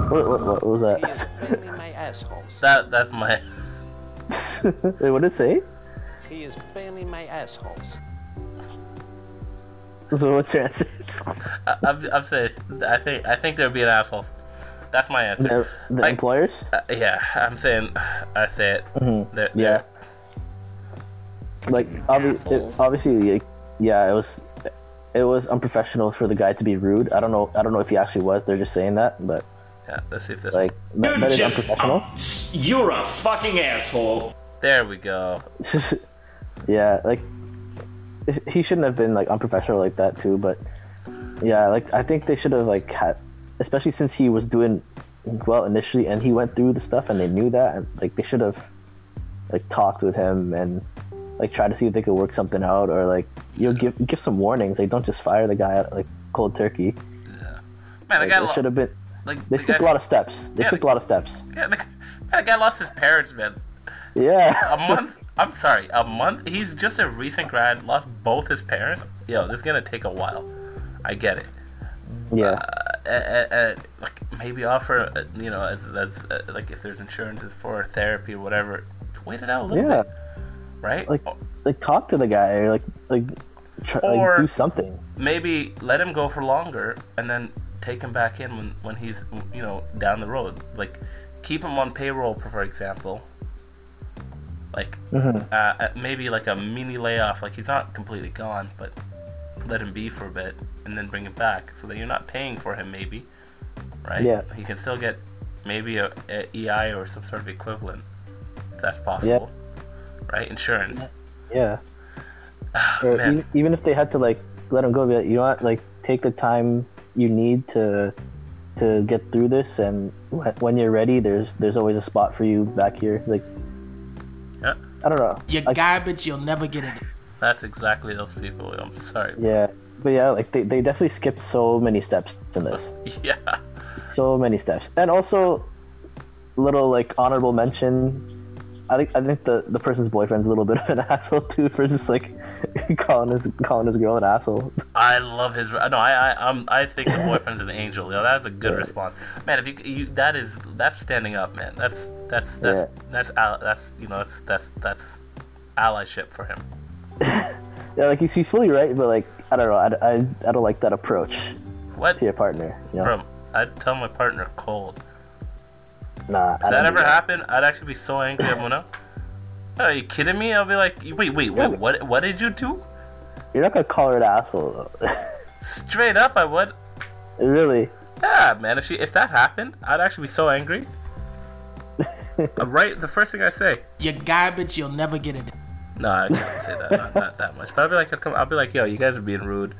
What, what, what was that? my assholes. That that's my. Wait, what did it say? He is bailing my assholes. So what's your answer? I, I'm, I'm saying. I think I think they're being assholes. That's my answer. The, the Like, employers? uh, yeah, I'm saying. I say it. Mhm. They're, Yeah. Like obviously, assholes. obviously, like, yeah, it was, it was unprofessional for the guy to be rude. I don't know. I don't know if he actually was. They're just saying that, but Yeah. Let's see if this. like that, that is just- unprofessional. You're a fucking asshole. There we go. yeah, like he shouldn't have been like unprofessional like that too. But yeah, like I think they should have like had, especially since he was doing well initially and he went through the stuff and they knew that. And, like they should have like talked with him and like try to see if they could work something out or like you know give give some warnings. Like don't just fire the guy out like cold turkey. Yeah, man, Like, the guy it lo- should have been. Like They the skipped a lot of steps. They Yeah, skipped a lot of steps. Yeah, the, the guy lost his parents, man. Yeah. A month. I'm sorry, a month. He's just a recent grad. Lost both his parents. Yo, this is gonna take a while. I get it. Yeah. Uh, uh, uh, like maybe offer, uh, you know, as as uh, like if there's insurance for therapy or whatever, wait it out a little Yeah. bit, right? Like like talk to the guy or like like try, Or- like do something. maybe let him go for longer and then take him back in when, when he's you know down the road. Like keep him on payroll for example. Like Mhm. uh, uh, maybe like a mini layoff. Like he's not completely gone but let him be for a bit and then bring him back. So that you're not paying for him maybe right? Yeah. he can still get maybe a, a ei or some sort of equivalent if that's possible right? Insurance. Yeah. man. even, even if they had to like let him go, like, you know what, like take the time you need to to get through this, and wh- when you're ready, there's there's always a spot for you back here. Like, yeah I don't know. You're Like, garbage. You'll never get it. that's exactly those people i'm sorry yeah, but yeah, like they, they definitely skipped so many steps in this. yeah so many steps and also little like honorable mention i think i think the the person's boyfriend's a little bit of an asshole too for just like calling his calling his girl an asshole I love his. No, I, I, um, I think the boyfriend's an angel. Yo, that's a good response, man. If you, you, that is, that's standing up, man. That's, that's, that's, Yeah. that's, al- that's, you know, that's, that's, that's allyship for him. yeah like he's, he's fully right but like i don't know i, I, I don't like that approach What, to your partner you know bro? I'd tell my partner cold. nah If that ever happened, I'd actually be so angry. I'm gonna. Are you kidding me? I'll be like, wait, wait, wait. What, what did you do? you're not gonna call her an asshole though. Straight up, I would. really Yeah, man. If she, if that happened, I'd actually be so angry. Right, the first thing I say. You're garbage. You'll never get it. No, I can't say that. Not, not that much. But I'll be like, I'll, come, I'll be like, yo, you guys are being rude.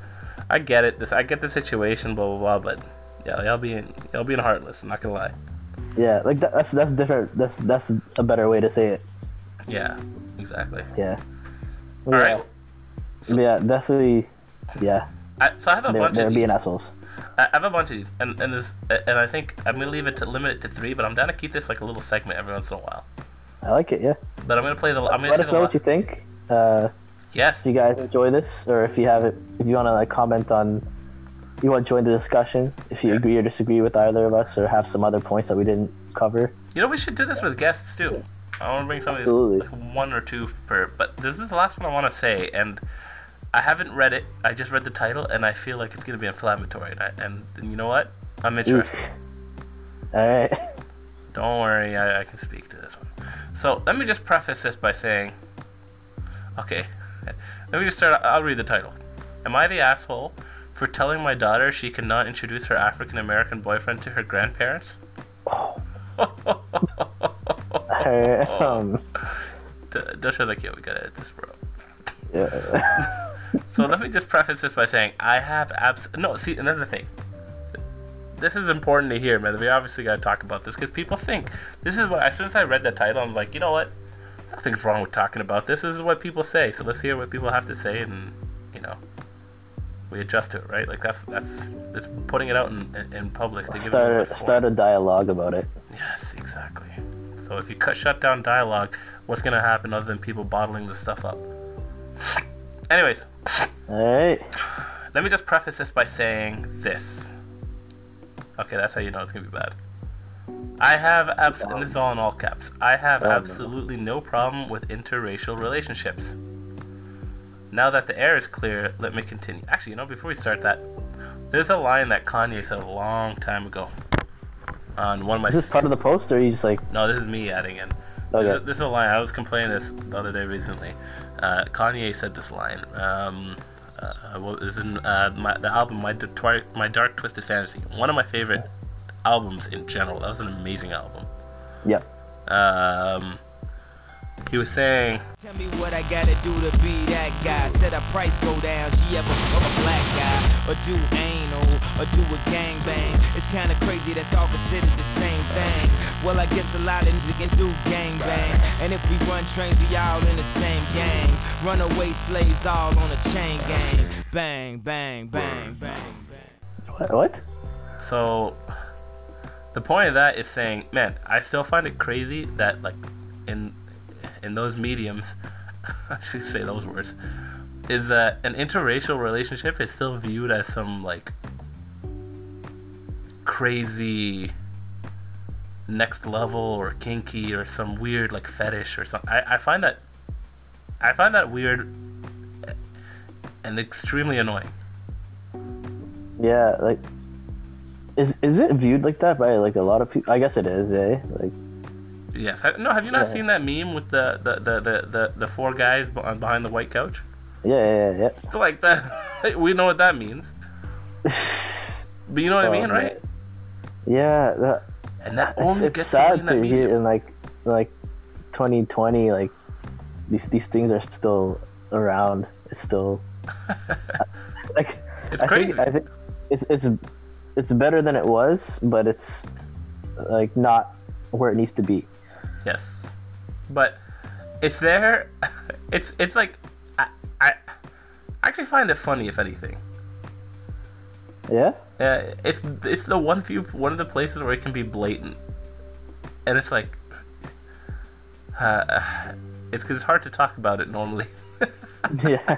I get it. This, I get the situation. Blah blah blah. But yeah, y'all being, y'all being heartless. I'm not gonna lie. yeah like that, that's that's different that's that's a better way to say it Yeah, exactly. yeah All right. But yeah definitely yeah I, so I have a they're, bunch they're of being these. assholes I have a bunch of these, and and this, and I think I'm gonna leave it to limit it to three. But I'm down to keep this like a little segment every once in a while. i like it yeah But I'm gonna play the. I'm gonna let us know la- what you think. Uh, yes. If you guys enjoy this, or if you have it, if you want to like comment on, you want to join the discussion. If you agree or disagree with either of us, or have some other points that we didn't cover. You know, we should do this with guests too. I want to bring some of these, Absolutely. like one or two per. But this is the last one I want to say, and I haven't read it. I just read the title, and I feel like it's gonna be inflammatory. And, I, and, and you know what? I'm interested. All right. Don't worry, I, I can speak to this one. So let me just preface this by saying, okay, let me just start. I'll read the title. Am I the asshole for telling my daughter she cannot introduce her African American boyfriend to her grandparents? Oh. um, D- Dusha's like, yo, we gotta edit this, bro. yeah. So let me just preface this by saying I have abs. No, see another thing. This is important to hear, man. We obviously gotta talk about this because people think this is what. As soon as I read that title, I'm like, you know what? Nothing's wrong with talking about this. This is what people say. So let's hear what people have to say, and you know, we adjust to it, right? Like that's that's that's putting it out in, in, in public to give Start a, start a dialogue about it. Yes, exactly. So if you cut shut down dialogue, what's gonna happen other than people bottling this stuff up? Anyways, Alright. let me just preface this by saying this. Okay, that's how you know it's gonna be bad. I have abs- and this is all in all caps. I have Oh, absolutely no problem with interracial relationships. Now that the air is clear, let me continue. Actually, you know, before we start that, there's a line that Kanye said a long time ago on one of my. Is this part of the post, or are you just like? No, this is me adding in. Okay. This, is, this is a line. I was complaining this the other day recently. Uh, Kanye said this line. Um, uh, what is in uh, my, the album my, Twi- my Dark Twisted Fantasy. One of my favorite albums in general. That was an amazing album. Yeah. Um, he was saying, Tell me what I gotta do to be that guy. Said a price go down, she ever fuck a black guy. Or do anal, or do a gangbang. It's kinda crazy, that's all considered the same thing. Well, I guess a lot of niggas do gangbang. And if we run trains, we all in the same gang. Runaway slaves all on a chain gang. Bang, bang, bang, bang. What? what? So, the point of that is saying, man, I still find it crazy that like in in those mediums, I should say those words, is that an interracial relationship is still viewed as some like crazy next level or kinky or some weird like fetish or something. I, I find that I find that weird and extremely annoying. Yeah, like, is is it viewed like that by like a lot of people? I guess it is, eh? Like, Yes. No, have you not Yeah. seen that meme with the the, the, the, the, the four guys be- uh, behind the white couch? yeah, yeah, yeah. It's like that. we know what that means. But you know what I Oh, mean, man. right? Yeah, that, And that it's, only it's gets seen sad to hear in like like 2020 like these these things are still around. It's still like It's I crazy. Think, I think it's it's it's better than it was, but it's like not where it needs to be. Yes, but it's there. It's it's like I I actually find it funny if anything. Yeah. Uh, it's it's the one few one of the places where it can be blatant, and it's like, uh, it's because it's hard to talk about it normally. yeah.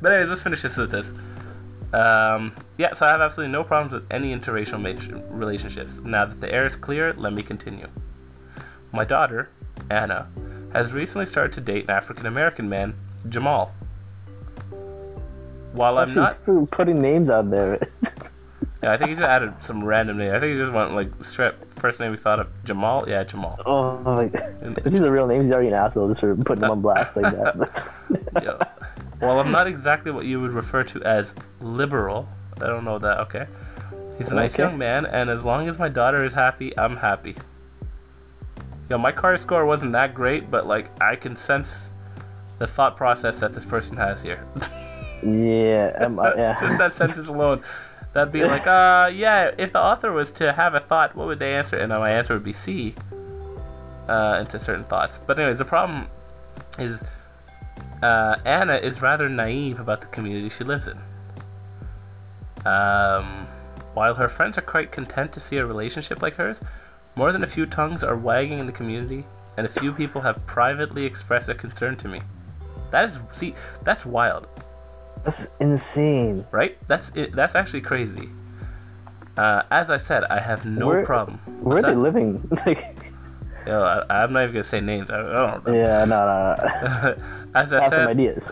But anyways, let's finish this with this. Um, yeah, so I have absolutely no problems with any interracial relationships. Now that the air is clear, let me continue. My daughter, Anna, has recently started to date an African American man, Jamal. While I'm not putting names out there. Yeah, I think he just added some random name. I think he just went like straight first name we thought of Jamal. Yeah, Jamal. oh my! If these are real names, he's already an asshole just for putting them on blast like that. Yo. While I'm not exactly what you would refer to as liberal, I don't know that. Okay, he's a nice Okay. young man, and as long as my daughter is happy, I'm happy. Yo, my CARS score wasn't that great, but like I can sense the thought process that this person has here. yeah, um, uh, Just yeah. that sentence alone. That'd be like, uh, yeah, if the author was to have a thought, what would they answer? And my answer would be C, uh, into certain thoughts. But anyways, the problem is, uh, Anna is rather naive about the community she lives in. Um, while her friends are quite content to see a relationship like hers, more than a few tongues are wagging in the community, and a few people have privately expressed a concern to me. That is, see, that's wild That's insane. right? That's it, that's actually crazy. Uh, as I said, I have no Where- problem. Where are What's they living? like, Yo, I, I'm not even gonna say names. I, I don't know. yeah, no, no, no. As I Have some said, ideas.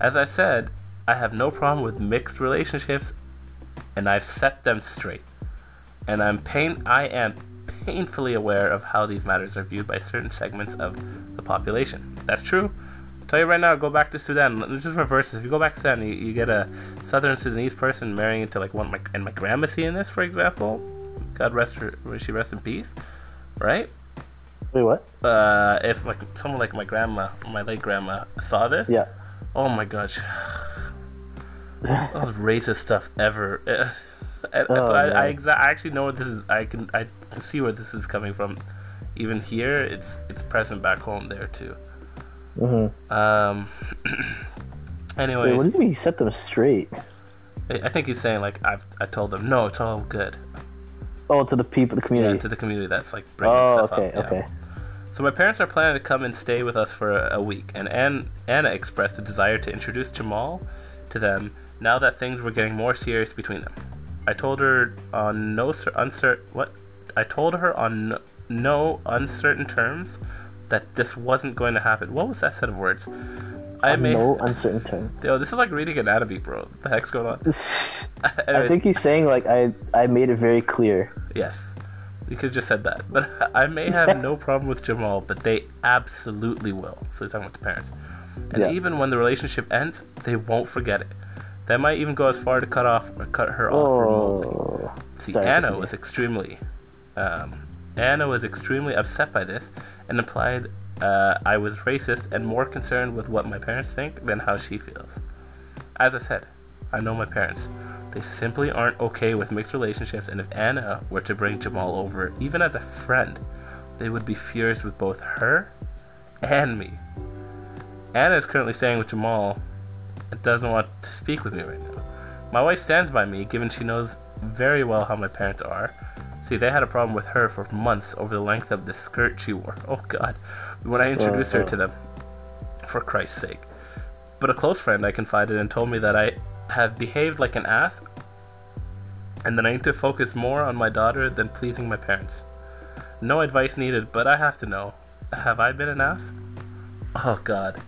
as I said, I have no problem with mixed relationships, and I've set them straight. And I'm pain. I am painfully aware of how these matters are viewed by certain segments of the population. That's true. I'll tell you right now, go back to Sudan. Let's just reverse this. If you go back to Sudan, you, you get a southern Sudanese person marrying into like one of my and my grandma seeing this, for example. God rest her, she rest in peace. Right? Wait, what? Uh, if like someone like my grandma, my late grandma, saw this, Yeah. Oh my gosh. Most racist stuff ever. and Oh, so I, I, exa- I actually know what this is. I can I can see where this is coming from. Even here, it's it's present back home there too. Mm-hmm. Um. Wait, what does he mean? He set them straight. I I think he's saying like I've I told them no, it's all good. Oh, to the people, the community. Yeah, to the community that's like bringing oh, stuff okay, up. yeah. okay. So my parents are planning to come and stay with us for a, a week, and Ann, Anna expressed a desire to introduce Jamal to them now that things were getting more serious between them. I told her on no cer- uncertain what? I told her on no, uncertain terms that this wasn't going to happen. What was that set of words? I On may. no uncertain terms. Yo, this is like reading anatomy, bro. What the heck's going on? I think he's saying like I I made it very clear. Yes. You could have just said that. But I may have no problem with Jamal, but they absolutely will. So he's talking about the parents. And Yeah. even when the relationship ends, they won't forget it. They might even go as far to cut off or cut her off remotely. Oh, See, Anna was extremely, um, Anna was extremely upset by this and implied uh, I was racist and more concerned with what my parents think than how she feels. As I said, I know my parents. They simply aren't okay with mixed relationships, and if Anna were to bring Jamal over, even as a friend, they would be furious with both her and me. Anna is currently staying with Jamal doesn't want to speak with me right now. My wife stands by me, given she knows very well how my parents are. See, they had a problem with her for months over the length of the skirt she wore. Oh, God. When I introduced her to them. For Christ's sake. But a close friend I confided in told me that I have behaved like an ass and that I need to focus more on my daughter than pleasing my parents. No advice needed, but I have to know. Have I been an ass? Oh, God.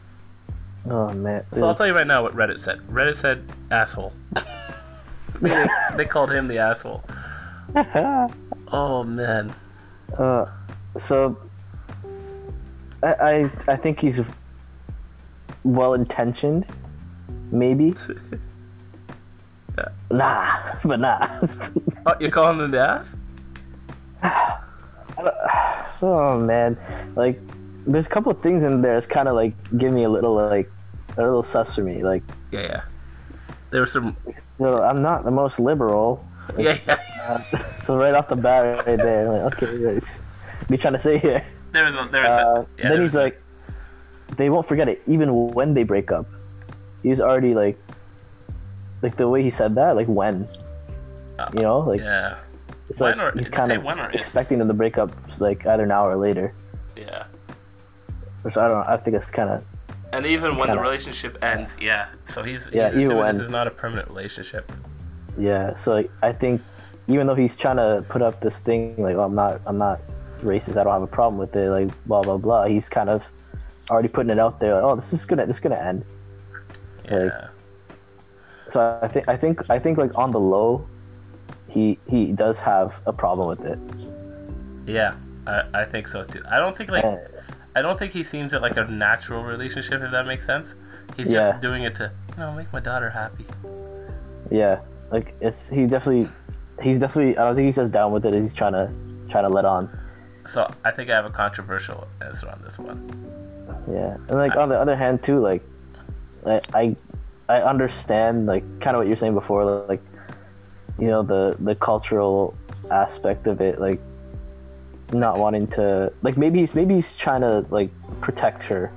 Oh man. So I'll tell you right now what Reddit said. Reddit said asshole. Meaning they called him the asshole. Oh man. Uh, so I, I I think he's well intentioned, maybe. Nah, but nah. Oh, you're calling him the ass? oh man, like there's a couple of things in there that's kind of like give me a little like a little sus for me. Like, Yeah, yeah. There were some. you know, I'm not the most liberal. Yeah, yeah. Uh, so right off the bat, right there, I'm like, okay, what's be trying to say here? There was a. There was Uh, a. Yeah, then he's was like, they won't forget it, even when they break up. He's already like, like the way he said that, like when, you know, like yeah. it's When like or- he's kind of when or if? expecting them to break up like either now or later. Yeah. So I don't know. I think it's kind of And even when the Kinda. relationship ends, yeah. So he's. Yeah, he's even when- this is not a permanent relationship. yeah. So like I think even though he's trying to put up this thing like, oh, I'm not, I'm not racist. I don't have a problem with it. Like blah blah blah. He's kind of already putting it out there. Like, oh, this is gonna, this is gonna end. Like, Yeah. so I think I think I think like on the low, he he does have a problem with it. Yeah, I, I think so too. I don't think like Uh, I don't think he seems it like a natural relationship if that makes sense. He's Yeah. just doing it to you know make my daughter happy. Yeah, like it's he definitely he's definitely I don't think he's just down with it. He's trying to trying to let on. So I think I have a controversial answer on this one. Yeah, and like on the other hand too, like I I, I understand like kind of what you're saying before, like you know the the cultural aspect of it, like not wanting to like maybe he's maybe he's trying to like protect her,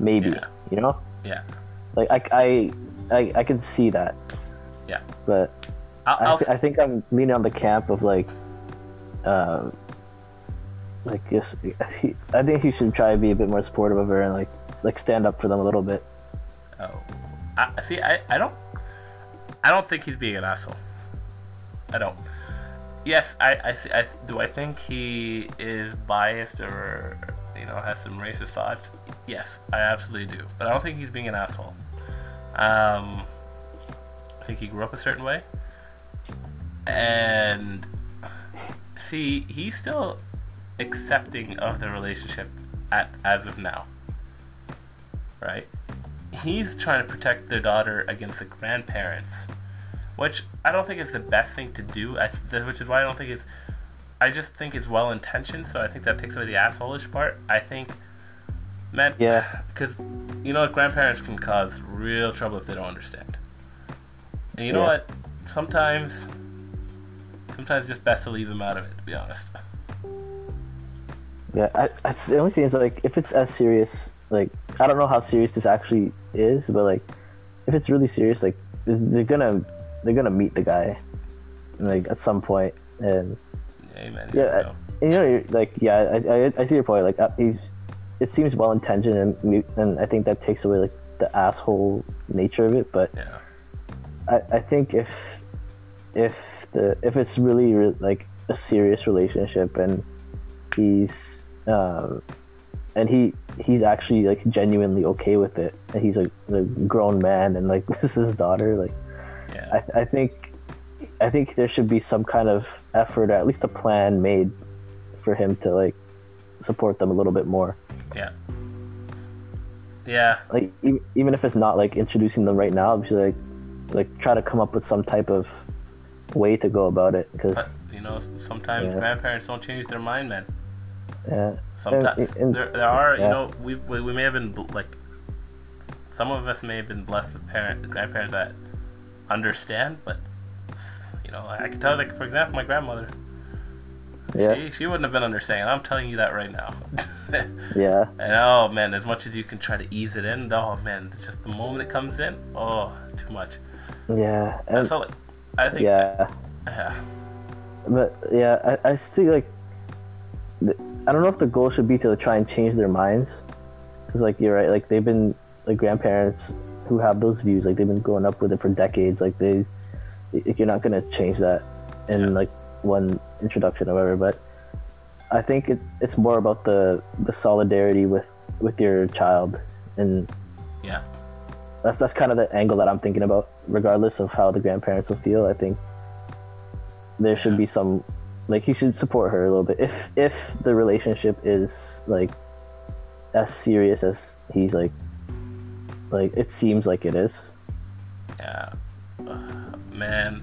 maybe you know Yeah. like I I I, I can see that, Yeah. but I'll, I, I'll, th- I think I'm leaning on the camp of like, uh, like yes, I think he should try to be a bit more supportive of her and like like stand up for them a little bit. Oh, I, see. I, I don't. I don't think he's being an asshole. I don't. Yes, I, I see. I do. I think he is biased or you know has some racist thoughts. Yes, I absolutely do. But I don't think he's being an asshole. Um, I think he grew up a certain way, and see, he's still accepting of the relationship at as of now. Right? he's trying to protect their daughter against the grandparents, which I don't think is the best thing to do. Th- which is why I don't think it's. I just think it's well intentioned, so I think that takes away the assholeish part. I think, man, Yeah. because you know grandparents can cause real trouble if they don't understand. And you know Yeah. what? Sometimes, sometimes it's just best to leave them out of it. To be honest. Yeah, I, I, the only thing is like if it's as serious, like I don't know how serious this actually is, but like if it's really serious, like is, they're gonna they're gonna meet the guy, like at some point, and Amen. yeah, know. you know, like yeah, I, I, I see your point. Like uh, he's, it seems well intentioned, and and I think that takes away like the asshole nature of it. But Yeah. I, I think if if the if it's really re- like a serious relationship and he's um and he he's actually like genuinely okay with it and he's like a grown man and like this is his daughter like Yeah. I, I think I think there should be some kind of effort or at least a plan made for him to like support them a little bit more Yeah. Yeah. like e- even if it's not like introducing them right now just like like try to come up with some type of way to go about it because you know, sometimes Yeah. grandparents don't change their mind, man. yeah Sometimes And- and- there, there are, you know, we, we we may have been like, some of us may have been blessed with parent grandparents that understand, but you know, I, I can tell, like for example, my grandmother. Yeah. She, she wouldn't have been understanding. I'm telling you that right now. yeah And oh man, as much as you can try to ease it in, oh man, just the moment it comes in, oh, too much. yeah and, That's all. I think. yeah Yeah. But yeah, I, I still like. I don't know if the goal should be to try and change their minds, because like you're right, like they've been like grandparents who have those views, like they've been growing up with it for decades. Like they, like, you're not gonna change that in like one introduction or whatever. But I think it, it's more about the the solidarity with with your child, and Yeah. that's that's kind of the angle that I'm thinking about. Regardless of how the grandparents will feel, I think there should be some like you should support her a little bit if if the relationship is like as serious as he's like like it seems like it is. Yeah. Ugh, man,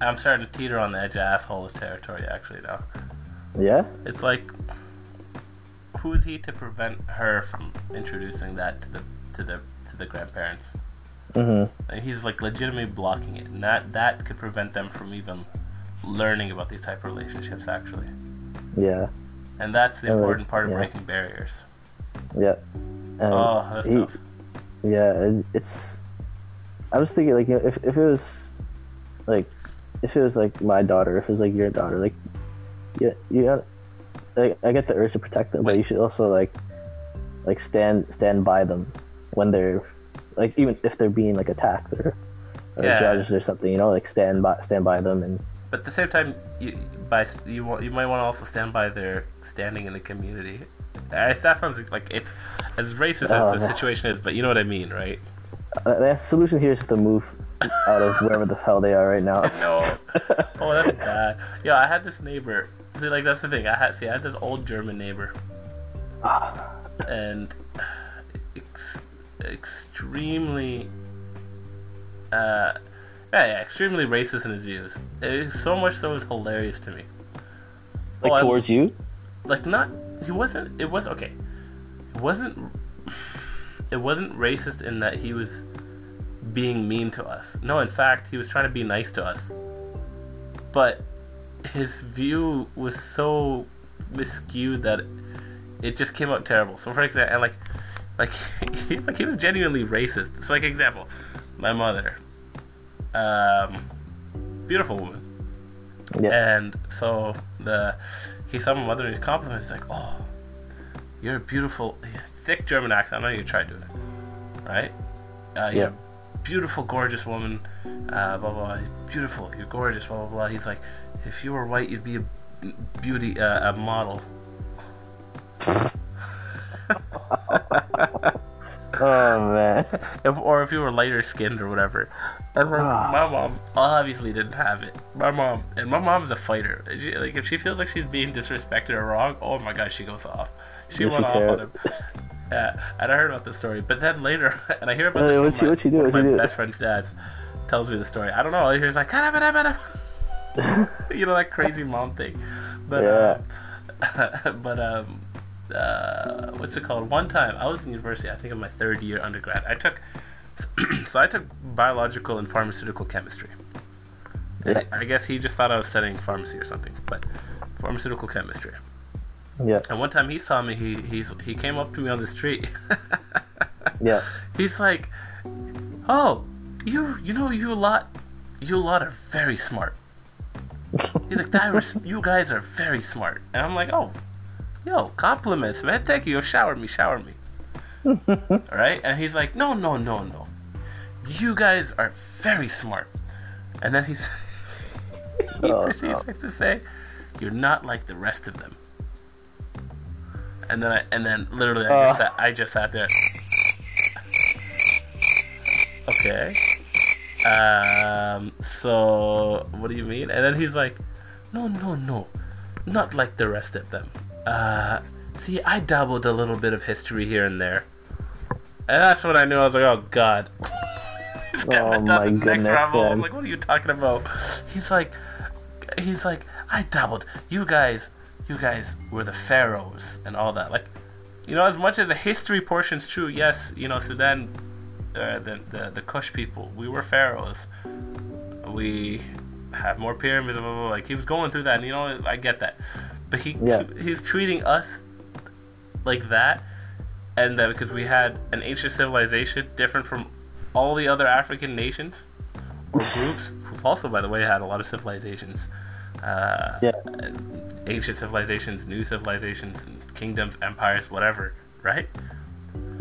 I'm starting to teeter on the edge of asshole territory actually now. Yeah. It's like, who is he to prevent her from introducing that to the to the to the grandparents? Mm-hmm. And he's like legitimately blocking it, and that that could prevent them from even learning about these type of relationships actually. Yeah. And that's the important part of yeah. breaking barriers. Yeah. Oh, that's he- tough. Yeah, it's. I was thinking like you know, if if it was, like, if it was like my daughter, if it was like your daughter, like, yeah, you got, like, I get the urge to protect them, but you should also like, like stand stand by them when they're, like even if they're being like attacked or, or Yeah. judged or something, you know, like stand by stand by them and But at the same time, you by you want you might want to also stand by their standing in the community. That sounds like it's as racist Oh, as the yeah. situation is, but you know what I mean, right? uh, the solution here is to move out of wherever the hell they are right now. No. oh, that's bad. Yeah, I had this neighbor. See, like that's the thing. I had see, I had this old German neighbor, and ex- extremely, uh, yeah, yeah, extremely racist in his views. It so much so it was hilarious to me. Like Oh, I- towards you? like not he wasn't it was okay. It wasn't it wasn't racist in that he was being mean to us. No in fact he was trying to be nice to us. But his view was so miscued that it just came out terrible. So for example and like like he, like he was genuinely racist. So like example my mother. Um beautiful woman. And so the he saw my mother and he complimented. He's like, "Oh, you're a beautiful, thick German accent. I know you tried doing it, right? Uh, you're a beautiful, gorgeous woman. Uh, blah blah. blah. Beautiful. You're gorgeous. Blah blah blah." He's like, "If you were white, you'd be a beauty, uh, a model." Oh man. if, or if you were lighter skinned or whatever. And like, my mom obviously didn't have it. My mom and my mom's a fighter. She, like if she feels like she's being disrespected or wrong, oh my god, she goes off. She Does went she off care? on him. Yeah, and I heard about the story, but then later, and I hear about Hey, this from you- my, what'd you do? What'd you my do? best friend's dad Tells me the story. I don't know. He was like, you know that crazy mom thing. But Yeah. um, but um, uh, what's it called? One time I was in university. I think in my third year undergrad. I took so I took biological and pharmaceutical chemistry. Yeah. I guess he just thought I was studying pharmacy or something, but pharmaceutical chemistry. Yeah. And one time he saw me. He he's he came up to me on the street. Yeah. He's like, "Oh, you you know you a lot, you a lot are very smart." He's like, that res- you guys are very smart. And I'm like, oh, yo, compliments, man. Thank you. Shower me, shower me. right? And he's like, no, no, no, no. You guys are very smart. And then he's he Oh, proceeds no. to say, you're not like the rest of them. And then I and then literally I just Oh. sat I just sat there. Okay. Um so what do you mean? And then he's like, No, no, no. Not like the rest of them. Uh see I dabbled a little bit of history here and there. And that's when I knew I was like, Oh god. He's got Oh my next goodness, rabbit hole. I'm like, what are you talking about? He's like he's like, I dabbled. You guys you guys were the pharaohs and all that. Like you know, as much as the history portion's true, yes, you know, Sudan, uh, the, the the Kush people, we were pharaohs. We have more pyramids, blah, blah, blah. like he was going through that, and you know, I get that, but he Yeah. he's treating us like that, and that because we had an ancient civilization different from all the other African nations or groups, who've also, by the way, had a lot of civilizations. Uh, Yeah. ancient civilizations, new civilizations, kingdoms, empires, whatever, right?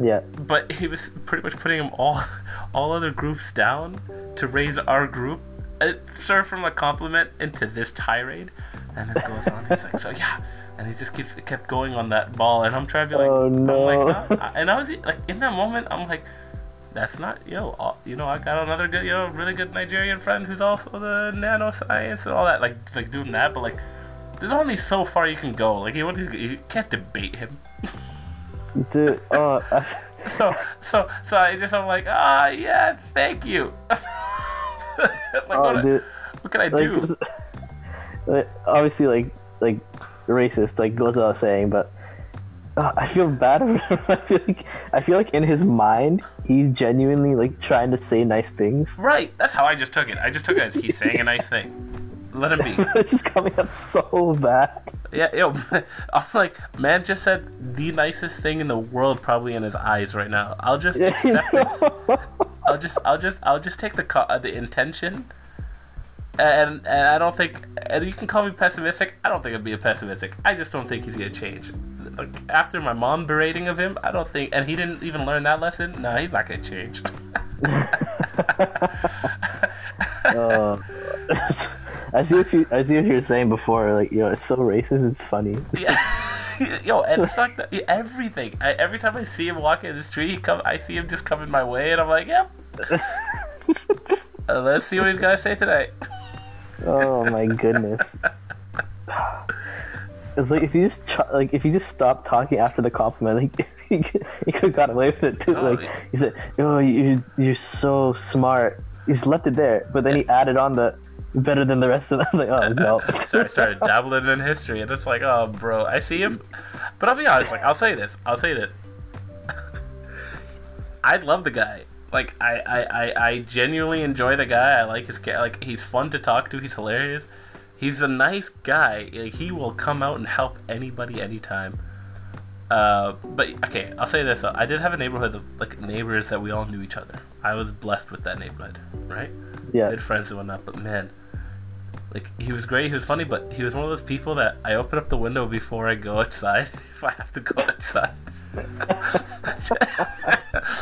Yeah. But he was pretty much putting them all, all other groups down to raise our group. It served from a compliment into this tirade, and then goes on. He's like, so yeah, and he just keeps kept going on that ball, and I'm trying to be like, Oh, I'm no. like, nah. and I was like, in that moment, I'm like, that's not yo, all, you know, I got another good, you know, really good Nigerian friend who's also the nanoscience and all that, like like doing that, but like. There's only so far you can go. Like you, you can't debate him. Dude, oh, I, so so so I just I'm like ah yeah thank you. like oh, what, dude. what can I Like, do? Obviously, like, like racist, like goes without saying, but uh, I feel bad. I feel like I feel like in his mind, he's genuinely like trying to say nice things. Right, that's how I just took it. I just took it as he's saying a nice thing. Let him be. it's just coming out so bad. Yeah, yo, I'm like, man just said the nicest thing in the world, probably in his eyes right now. I'll just accept this. I'll just, I'll just, I'll just take the co- uh, the intention, and and I don't think, and you can call me pessimistic. I don't think I'd be a pessimistic. I just don't think he's gonna change. Like after my mom berating of him, I don't think, and he didn't even learn that lesson. No, he's not gonna change. Uh, I see what you I see what you were saying before. Like, yo, it's so racist. It's funny. Yeah. Yo, and it's like that, everything. I, every time I see him walking in the street, he come. I see him just coming my way, and I'm like, yep. Uh, let's see what he's gonna say tonight. Oh my goodness. It's like if you just like if you just stop talking after the compliment, like you could, have got away with it too. Oh, like he said, "Oh, you you're so smart." He's left it there, but then he added on the better than the rest of them. Like, oh no. so I started dabbling in history, and it's like, oh, bro, I see him. But I'll be honest, like, I'll say this, I'll say this. I love the guy. Like, I, I, I, I genuinely enjoy the guy. I like his like he's fun to talk to. He's hilarious. He's a nice guy. Like, he will come out and help anybody anytime. Uh, but okay, I'll say this. I did have a neighborhood of like neighbors that we all knew each other. I was blessed with that neighborhood, right? Yeah. Good friends and whatnot. But man, like he was great. He was funny, but he was one of those people that I open up the window before I go outside if I have to go outside.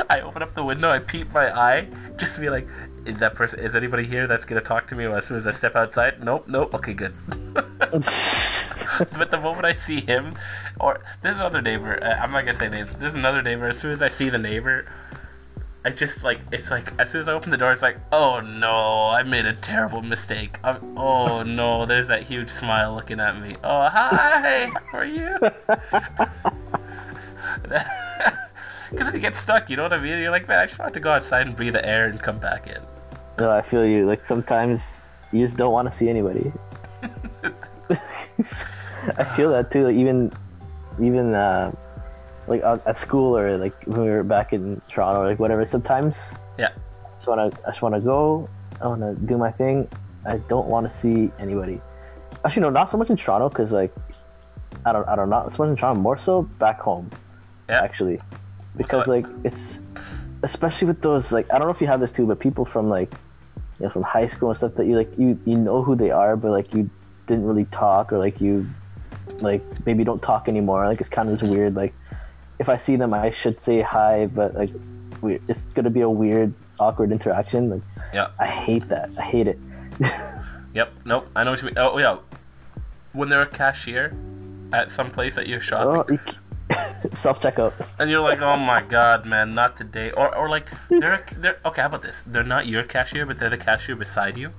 I open up the window, I peep my eye, just to be like, is that person? Is anybody here that's gonna talk to me as soon as I step outside? Nope, nope. Okay, good. but the moment I see him, or there's another neighbor. Uh, I'm not gonna say names. There's another neighbor. As soon as I see the neighbor, I just like it's like as soon as I open the door, it's like, oh no, I made a terrible mistake. i oh no, there's that huge smile looking at me. Oh hi, how are you? Because you get stuck, you know what I mean? You're like, man, I just want to go outside and breathe the air and come back in. No, I feel you. Like sometimes you just don't want to see anybody. I feel that too. Like even, even uh, like at at school or like when we were back in Toronto, or like whatever. Sometimes Yeah. I just wanna, I just wanna go. I wanna do my thing. I don't want to see anybody. Actually, no, not so much in Toronto because like, I don't, I don't know. So much in Toronto, more so back home. Yeah. Actually, because like it's, especially with those like I don't know if you have this too, but people from like, you know, from high school and stuff that you like you you know who they are, but like you didn't really talk or like you like maybe don't talk anymore like it's kind of just mm-hmm. weird like if i see them i should say hi but like we, it's gonna be a weird awkward interaction like Yeah. i hate that i hate it Yep. Nope. I know what you mean. Oh yeah. When they're a cashier at some place that you're shopping, oh, you c- self-checkout and you're like, "Oh my god, man, not today!" Or, or like, they're they're okay. How about this? They're not your cashier, but they're the cashier beside you.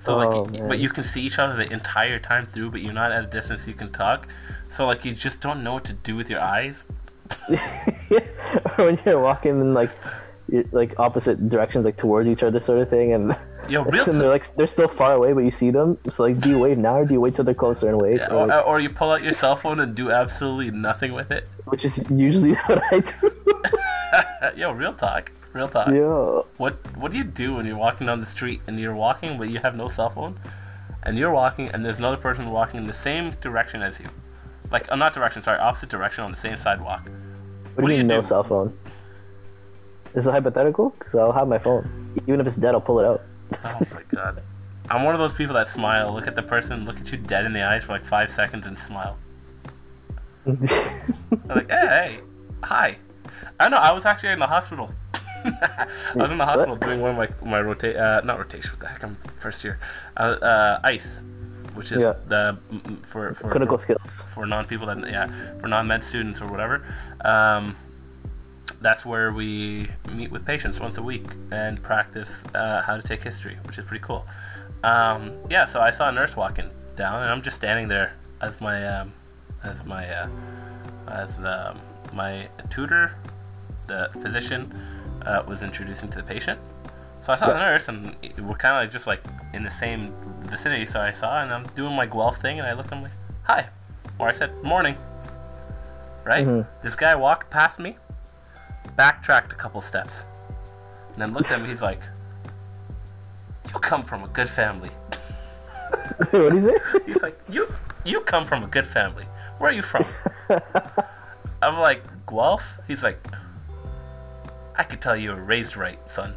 So Oh, like, man. but you can see each other the entire time through, but you're not at a distance you can talk. So like, you just don't know what to do with your eyes. when you're walking in like like opposite directions like towards each other sort of thing and Yo, real and they're like they're still far away but you see them so like do you wave now or do you wait till they're closer and wait Yeah, Or, or, like, or you pull out your cell phone and do absolutely nothing with it. which is usually what i do Yo, real talk, real talk. yeah What What do you do when you're walking down the street and you're walking but you have no cell phone, and you're walking and there's another person walking in the same direction as you, like uh, not direction, sorry, opposite direction on the same sidewalk. What, do you mean no cell phone This is it hypothetical because i'll have my phone even if it's dead i'll pull it out Oh my god, I'm one of those people that smile, look at the person, look at you dead in the eyes for like five seconds and smile. I'm like, hey, hey, hi. I know. I was actually in the hospital. I was in the hospital doing one of my my rotate uh, not rotation. What the heck? I'm first year. Uh, uh, ICE, which is Yeah. the mm, mm, for for Clinical for, skills. for non people that yeah for non med students or whatever. Um, that's where we meet with patients once a week and practice uh, how to take history, which is pretty cool. Um, yeah, so I saw a nurse walking down, and I'm just standing there as my um, as my uh, as the, my tutor, the physician, uh, was introducing to the patient. So I saw the nurse, and we're kind of like just like in the same vicinity. So I saw, and I'm doing my Guelph thing, and I looked, I'm like, "Hi," or I said, "Morning." Right? Mm-hmm. This guy walked past me, backtracked a couple steps, and then looked at me. He's like, "You come from a good family." what you say He's like, "You you come from a good family. Where are you from?" I'm like, "Guelph." He's like, "I could tell you were raised right, son."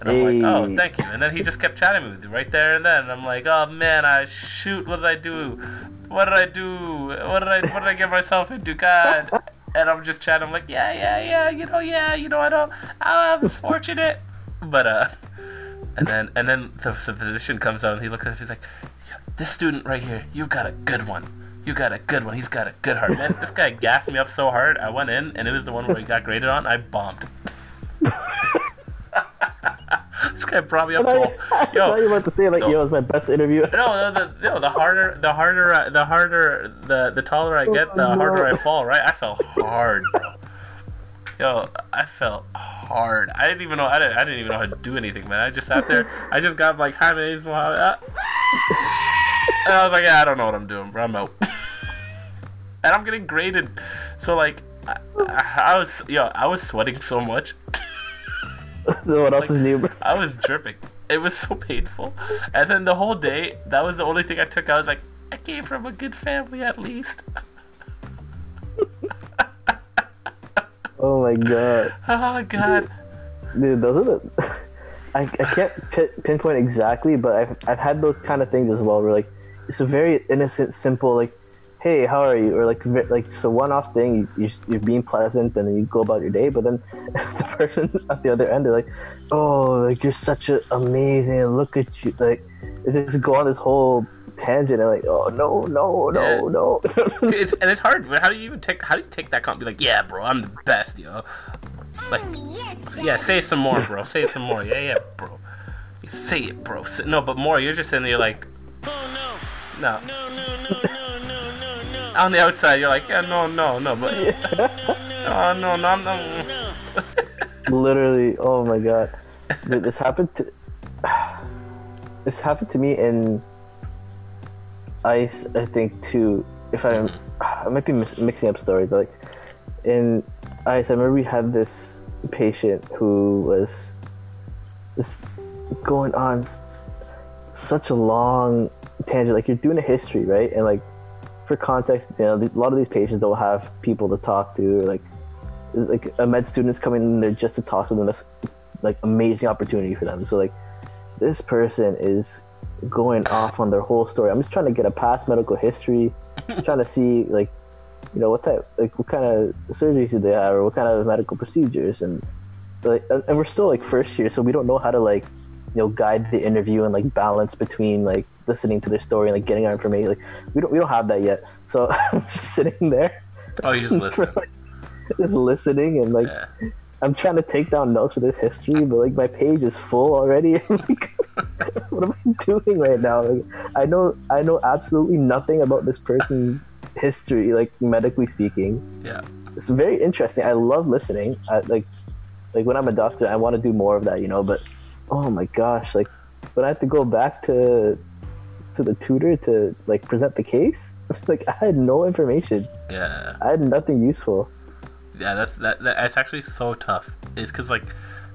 And I'm like, "Oh, thank you." And then he just kept chatting with me right there and then. And I'm like, "Oh man, I shoot. What did I do? What did I do? What did I what did I get myself into? God." And I'm just chatting. I'm like, "Yeah, yeah, yeah. You know, yeah. You know, I don't. I was fortunate." But uh, and then and then the, the physician comes out and he looks at it. He's like, "This student right here, you've got a good one. You got a good one. He's got a good heart, man. This guy gassed me up so hard. I went in and it was the one where he got graded on. I bombed. this guy brought me up I to you- I you about to say like, no. yo, it's my best interview. no, the, the, no, the harder, the harder, uh, the harder, the the taller I get, the Oh, harder I fall. Right? I fell hard, bro. Yo, I felt hard. I didn't even know. I didn't. I didn't even know how to do anything, man. I just sat there. I just got like, "Hi, my name's Mohammed." uh, And I was like, "Yeah, I don't know what I'm doing, bro. I'm out." and I'm getting graded, so like, I, I, I was, yo, I was sweating so much. so what else is new, bro? I was dripping. It was so painful. And then the whole day, that was the only thing I took. I was like, I came from a good family at least. Oh my god. Oh god. Dude, doesn't the. I, I can't pi- pinpoint exactly, but I've, I've had those kind of things as well. Where like it's a very innocent, simple like, "Hey, how are you?" or like like just a one-off thing. You, you you're being pleasant, and then you go about your day. But then the person at the other end, they're like, "Oh, like you're such a amazing. Look at you!" Like they just go on this whole tangent and like, "Oh no, no, no, Yeah. no." it's, and it's hard. How do you even take? How do you take that comment? Be like, yeah, bro, I'm the best, yo. Like, um, yeah, say some more, bro. Say some more. Yeah, yeah, bro. Say it, bro. No, but more. You're just sitting there, like, oh no, no, no, no, no, no, no, no. On the outside, you're like, yeah, no, no, no, but, oh no, no, I'm not. literally oh my god. Th- this happened to this happened to me in ice i think too. If i i might be mis- mixing up stories but like in ice i remember we had this patient who was just going on s- such a long tangent. Like you're doing a history right? And like for context you know a lot of these patients don't have people to talk to like like a med students coming in there just to talk to them that's like amazing opportunity for them so like this person is going off on their whole story. I'm just trying to get a past medical history, trying to see like, you know, what type, like what kind of surgeries do they have, or what kind of medical procedures, and like, and and we're still like first year, so we don't know how to like, you know, guide the interview and like balance between like listening to their story and like getting our information. Like we don't we don't have that yet, so I'm just sitting there. Oh, you just listen. just listening and like I'm trying to take down notes for this history, but like my page is full already. like, what am I doing right now? Like, I know I know absolutely nothing about this person's history, like medically speaking. Yeah. It's very interesting. I love listening. I, like like when I'm a doctor, I want to do more of that, you know. But oh my gosh, like when I have to go back to to the tutor to like present the case, like I had no information. Yeah. I had nothing useful. Yeah, that's that. that it's actually so tough. Is because like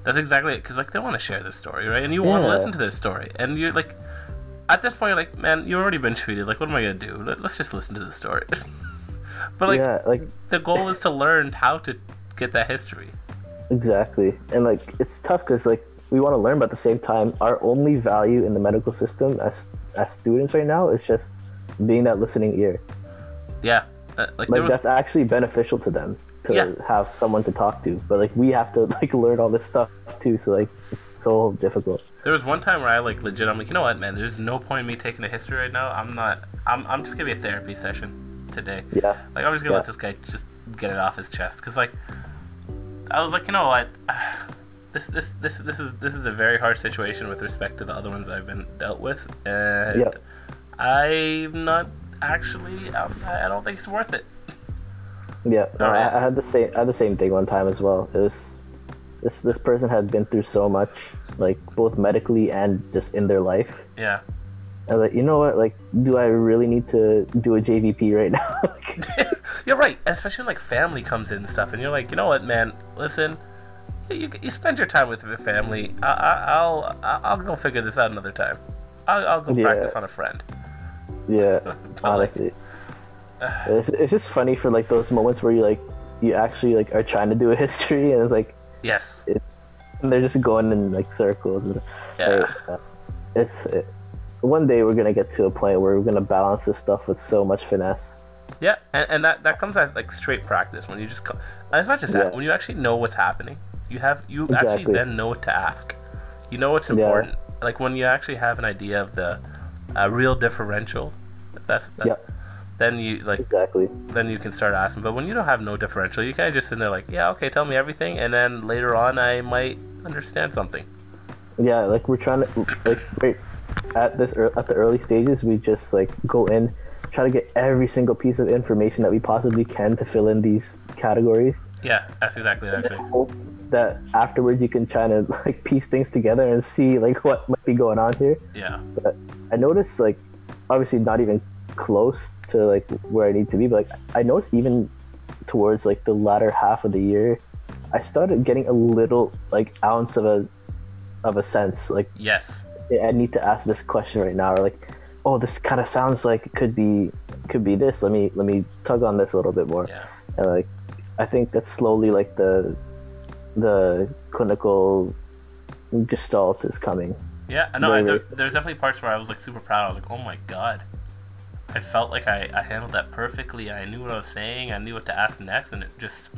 that's exactly it. Because like they want to share their story, right? And you want to listen to their story, and you're like, at this point, you're like, man, you've already been treated. Like, what am I gonna do? Let, let's just listen to the story. but like, yeah, like the goal is to learn how to get that history. Exactly. And like it's tough because like we want to learn, but at the same time, our only value in the medical system as as students right now is just being that listening ear. Yeah. Uh, like, Like, was that's actually beneficial to them to Yeah. have someone to talk to. But like we have to like learn all this stuff too. So like it's so difficult. There was one time where I like legit. I'm like, you know what, man? There's no point in me taking a history right now. I'm not. I'm. I'm just gonna be a therapy session today. Yeah. Like I'm just gonna Yeah. let this guy just get it off his chest. Cause like, I was like, you know what? This this this this is this is a very hard situation with respect to the other ones I've been dealt with, and Yeah. I'm not actually. I I don't think it's worth it. Yeah, no, Alright. I, I had the same. I had the same thing one time as well. It was this this person had been through so much, like both medically and just in their life. Yeah. I was like, you know what? Like, do I really need to do a JVP right now? You're right, especially when like family comes in and stuff, and you're like, you know what, man? Listen, you, you, spend your time with your family. I, I, I'll go figure this out another time. I'll, I'll go Yeah. practice on a friend. Yeah, honestly, it's, it's just funny for like those moments where you like you actually like are trying to do a history and it's like Yes. it, and they're just going in like circles. And, Yeah. like, uh, it's it, one day we're gonna get to a point where we're gonna balance this stuff with so much finesse. Yeah, and, and that that comes at like straight practice when you just co- it's not just that Yeah. when you actually know what's happening, you have you actually then know what to ask. You know what's Yeah. important. Like when you actually have an idea of the uh, real differential. That's that's. Yeah. Then you like exactly. Then you can start asking. But when you don't have no differential, you kind of just sit there like, yeah, okay, tell me everything, and then later on I might understand something. Yeah, like we're trying to like right at this at the early stages, we just like go in, try to get every single piece of information that we possibly can to fill in these categories. Yeah, that's exactly it, actually. Hope that afterwards you can try to like piece things together and see like what might be going on here. Yeah. But I noticed like obviously not even close to like where I need to be, but like I noticed even towards like the latter half of the year, I started getting a little like ounce of a of a sense like Yes. I need to ask this question right now, or like, oh, this kind of sounds like it could be could be this. Let me let me tug on this a little bit more. Yeah. And like, I think that's slowly like the the clinical gestalt is coming. Yeah, I know. I, there, there's definitely parts where I was like super proud. I was like, oh my god. I felt like I, I handled that perfectly. I knew what I was saying. I knew what to ask next, and it just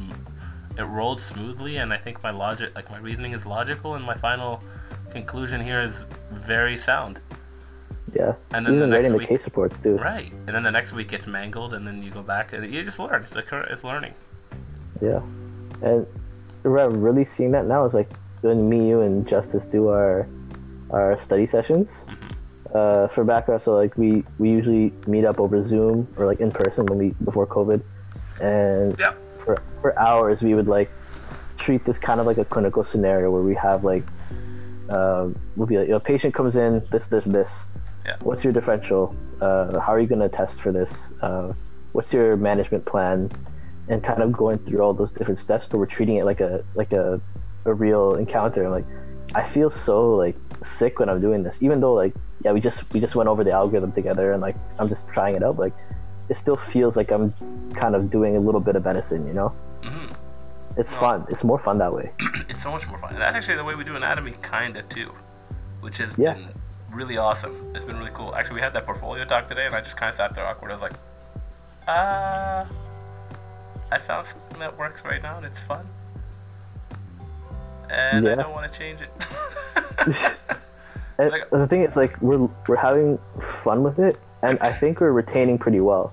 it rolled smoothly. And I think my logic, like my reasoning, is logical, and my final conclusion here is very sound. Yeah. And then the next week- the case reports too. Right, and then the next week gets mangled, and then you go back and you just learn. It's like it's learning. Yeah. And where I'm really seeing that now is like when me, you, and Justice do our our study sessions. Uh, for background, so like we we usually meet up over Zoom or like in person when we before COVID, and for for hours we would like treat this kind of like a clinical scenario where we have like um, we'll be like, a patient comes in, this, this, this. Yeah. What's your differential? Uh, how are you going to test for this? Uh, what's your management plan? And kind of going through all those different steps, but we're treating it like a like a, a real encounter. And like, I feel so like sick when I'm doing this, even though like yeah, we just we just went over the algorithm together, and like I'm just trying it out. Like, it still feels like I'm kind of doing a little bit of medicine, you know? Mhm. It's fun. It's more fun that way. it's so much more fun. And that's actually the way we do anatomy, kinda too, which has Yeah. been really awesome. It's been really cool. Actually, we had that portfolio talk today, and I just kind of sat there awkward. I was like, uh, I found something that works right now, and it's fun. And I don't want to change it. And the thing is, like, we're we're having fun with it, and I think we're retaining pretty well.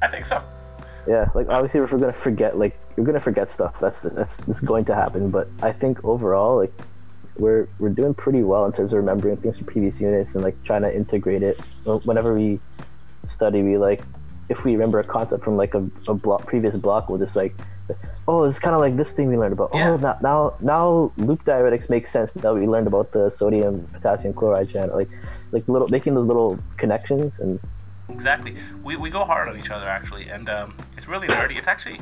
I think so. Yeah, like obviously, if we're gonna forget, like, you're gonna forget stuff. That's that's, that's going to happen. But I think overall, like, we're we're doing pretty well in terms of remembering things from previous units and like trying to integrate it. Whenever we study, we like, if we remember a concept from like a, a block previous block, we'll just like, oh, it's kind of like this thing we learned about. Oh, now now now loop diuretics make sense. Now we learned about the sodium potassium chloride channel, like like little making those little connections and Exactly. We, we go hard on each other actually, and um, it's really nerdy. It's actually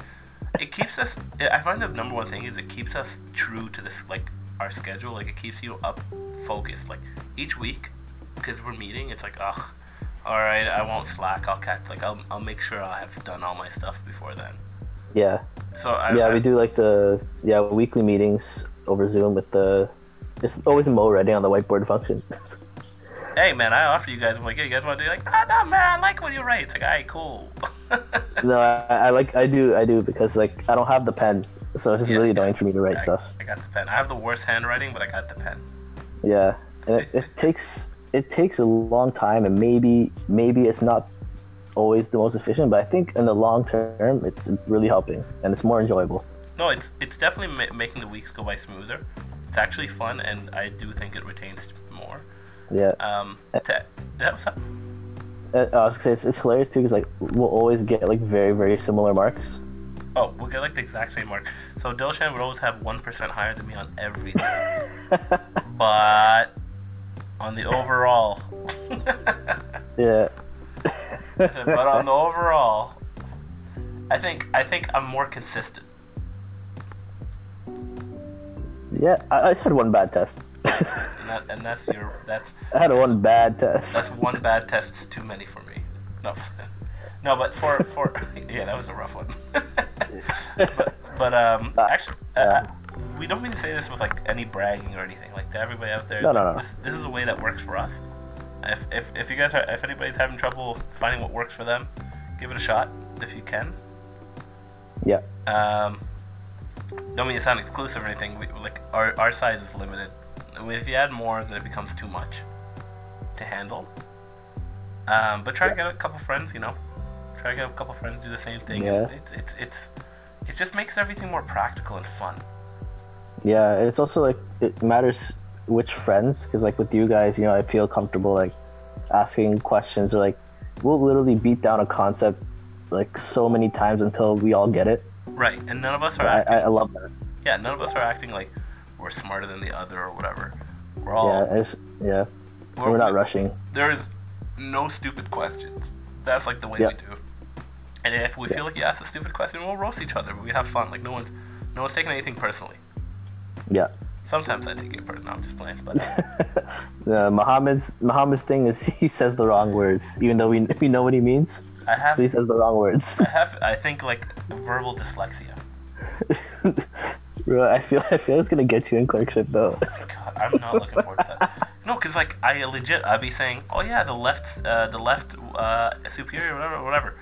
it keeps us. I find the number one thing is it keeps us true to this like our schedule. Like it keeps you up focused. Like each week, because we're meeting, it's like ugh. All right, I won't slack. I'll catch. Like I'll, I'll make sure I have done all my stuff before then. yeah. So I, yeah, I- we do like the yeah weekly meetings over Zoom with the. It's always Mo writing on the whiteboard function. Hey man, I offer you guys. I'm like, hey, you guys want to do like, nah, nah, man, I like when you write. It's like, alright, cool. no, I, I like I do I do because like I don't have the pen, so it's just really annoying for me to write stuff. I got the pen. I have the worst handwriting, but I got the pen. Yeah, and it, it takes it takes a long time, and maybe maybe it's not always the most efficient, but I think in the long term it's really helping and it's more enjoyable. No, it's it's definitely ma- making the weeks go by smoother. It's actually fun, and I do think it retains more. Yeah. Um, to, what's up? Uh, I was gonna say it's, it's hilarious too because like we'll always get like very very similar marks. Oh, we'll get like the exact same mark. So Dilshan would always have one percent higher than me on everything, but on the overall, Yeah. Said, but on the overall, I think I think I'm more consistent. Yeah, I, I just had one bad test. And, that, and that's your that's I had one bad test. That's one bad test too many for me. No, no, but for for yeah, that was a rough one. but, but um, actually, uh, we don't mean to say this with like any bragging or anything. Like to everybody out there, No, no, no. This, this is a way that works for us. If, if, if you guys are if anybody's having trouble finding what works for them, give it a shot if you can. Yeah. Um, don't mean to sound exclusive or anything. We, like our our size is limited. If you add more, then it becomes too much to handle. Um, but try to get a couple friends. You know, try to get a couple friends do the same thing. Yeah. It's it's it's it just makes everything more practical and fun. Yeah, it's also like it matters which friends because like with you guys, you know, I feel comfortable like asking questions or like we'll literally beat down a concept like so many times until we all get it. Right, and none of us are I, acting. I, I love that. yeah, none of us are acting like we're smarter than the other or whatever. We're all Yeah, it's yeah. We're- We're, not rushing. There is no stupid questions. That's like the way Yeah. we do. And if we feel like you ask a stupid question, we'll roast each other. But we have fun. Like no one's no one's taking anything personally. Yeah. Sometimes I take it personally. No, I'm just playing. But Uh, Muhammad's Muhammad's thing is he says the wrong words, even though we we know what he means. I have He says the wrong words. I have I think like verbal dyslexia. Bro, I feel I feel it's gonna get you in clerkship though. God, I'm not looking forward to that. No, because like I legit I'd be saying, oh yeah, the left uh, the left uh, superior whatever whatever.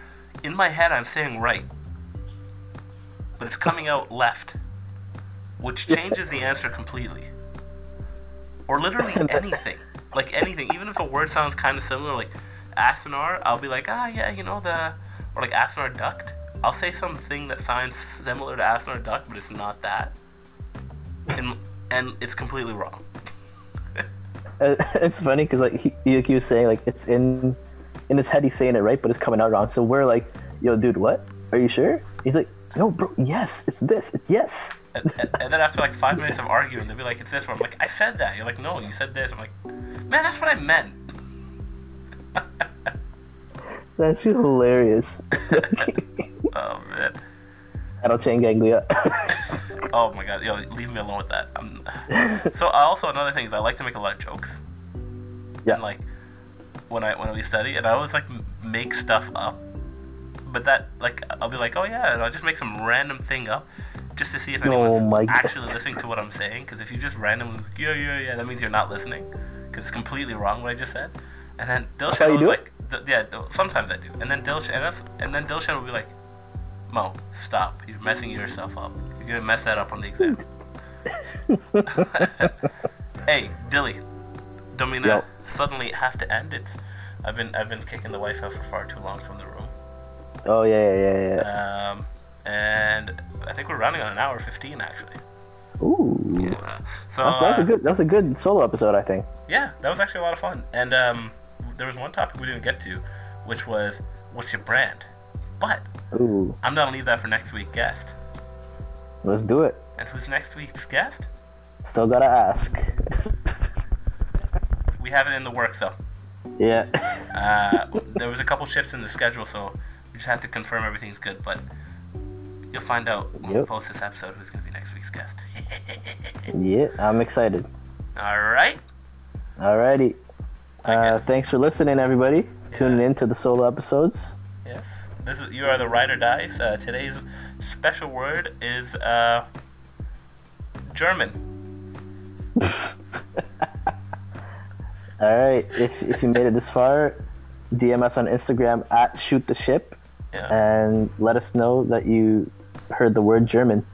In my head, I'm saying right, but it's coming out left, which changes the answer completely. Or literally anything, like anything, even if a word sounds kind of similar, like acinar, I'll be like, ah yeah, you know the, or like acinar duct. I'll say something that sounds similar to acinar duct, but it's not that, and and it's completely wrong. Uh, it's funny because like he, he he was saying like it's in in his head he's saying it right, but it's coming out wrong. So we're like, yo, dude, what? Are you sure? He's like, no, bro, yes, it's this, it's yes. And, and, and then after like five minutes of arguing, they'll be like, "It's this one." I'm like, "I said that." You're like, "No, you said this." I'm like, "Man, that's what I meant." That's hilarious. Oh man. Adult chain ganglia. Oh my god, yo, leave me alone with that. I'm... So also another thing is I like to make a lot of jokes. Yeah. And like when I when we study, and I always like make stuff up. But that like I'll be like, oh yeah, and I'll just make some random thing up, just to see if Oh anyone's God. actually listening to what I'm saying. Because if you just randomly, yeah, yeah, yeah, that means you're not listening. because it's completely wrong what I just said. And then Dilshan was like, th- yeah, sometimes I do. And then Dilshan, and, and then Dilshan will be like, Mo, stop. You're messing yourself up. You're gonna mess that up on the exam. hey, Dilly, don't mean to Yo. suddenly have to end. It's I've been I've been kicking the wife out for far too long from the room. Oh yeah, yeah, yeah, yeah. Um, and I think we're running on an hour fifteen actually. Ooh. Yeah. So That's, that's uh, a good. That's a good solo episode, I think. yeah, that was actually a lot of fun. And um, there was one topic we didn't get to, which was what's your brand? But Ooh. I'm gonna leave that for next week's guest. Let's do it. And who's next week's guest? Still gotta ask. We have it in the works though. Yeah. Uh, there was a couple shifts in the schedule, so just have to confirm everything's good. But you'll find out when we post this episode who's gonna be next week's guest. yeah, I'm excited. All right. Alrighty. Uh, thanks for listening, everybody. Tuning in to the solo episodes. Yes. This is you are the ride or dice. Uh, today's special word is uh, German. All right. If, if you made it this far, DM us on Instagram at shoot the ship, and let us know that you heard the word German.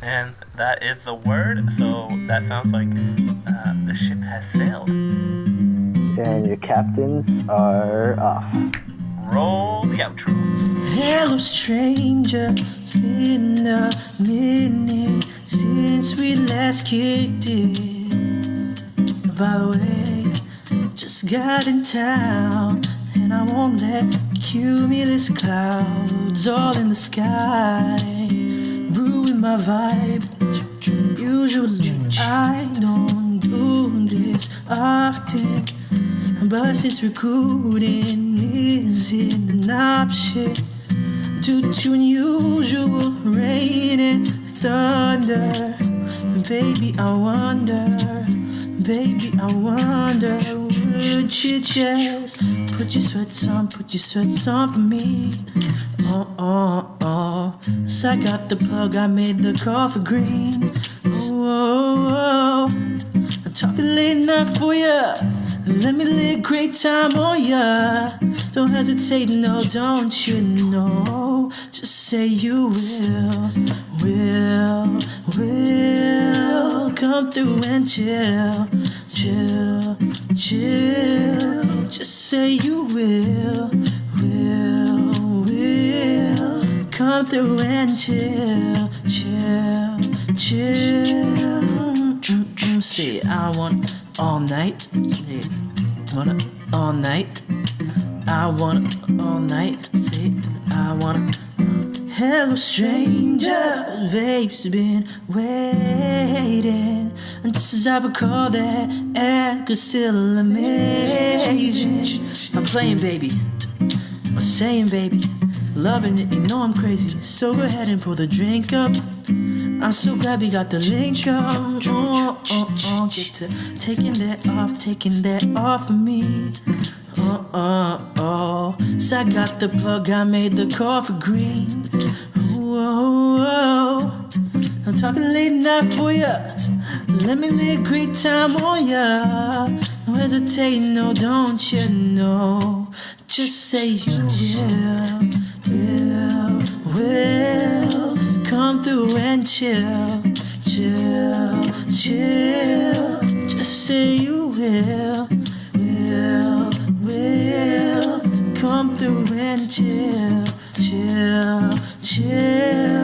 And that is the word. So that sounds like uh, the ship has sailed. And your captains are off. Roll the outro. Hello, stranger. It's been a minute since we last kicked it. By the way, just got in town, and I won't let cumulus clouds all in the sky ruin my vibe. Usually, I don't do this often. But since recruiting isn't an option due to unusual rain and thunder, baby, I wonder, baby, I wonder, would you just put your sweats on, put your sweats on for me? Oh, oh, oh. So I got the plug, I made the call for green. Oh, oh, oh. I'm talking late night for ya. Let me live great time on ya. Don't hesitate, no, don't you know? Just say you will, will, will come through and chill, chill, chill. Just say you will, will, will come through and chill, chill, chill. Say I want all night, yeah. wanna all night. I want all night. Say I want. Hello, stranger. Babe's been waiting. And just as I recall that, act is still amazing. I'm playing, baby. I'm saying, baby. Loving it, you know I'm crazy. So go ahead and pull the drink up. I'm so glad we got the link up. Oh, oh, oh. Get to taking that off, taking that off of me. Oh, oh, oh. So I got the plug, I made the call for green. I'm talking late night for ya. Let me be a great time on ya. I'm hesitating, no, don't you know? Just say you will, will, will. Come through and chill, chill, chill. Just say you will, will, will. Come through and chill, chill. 谢。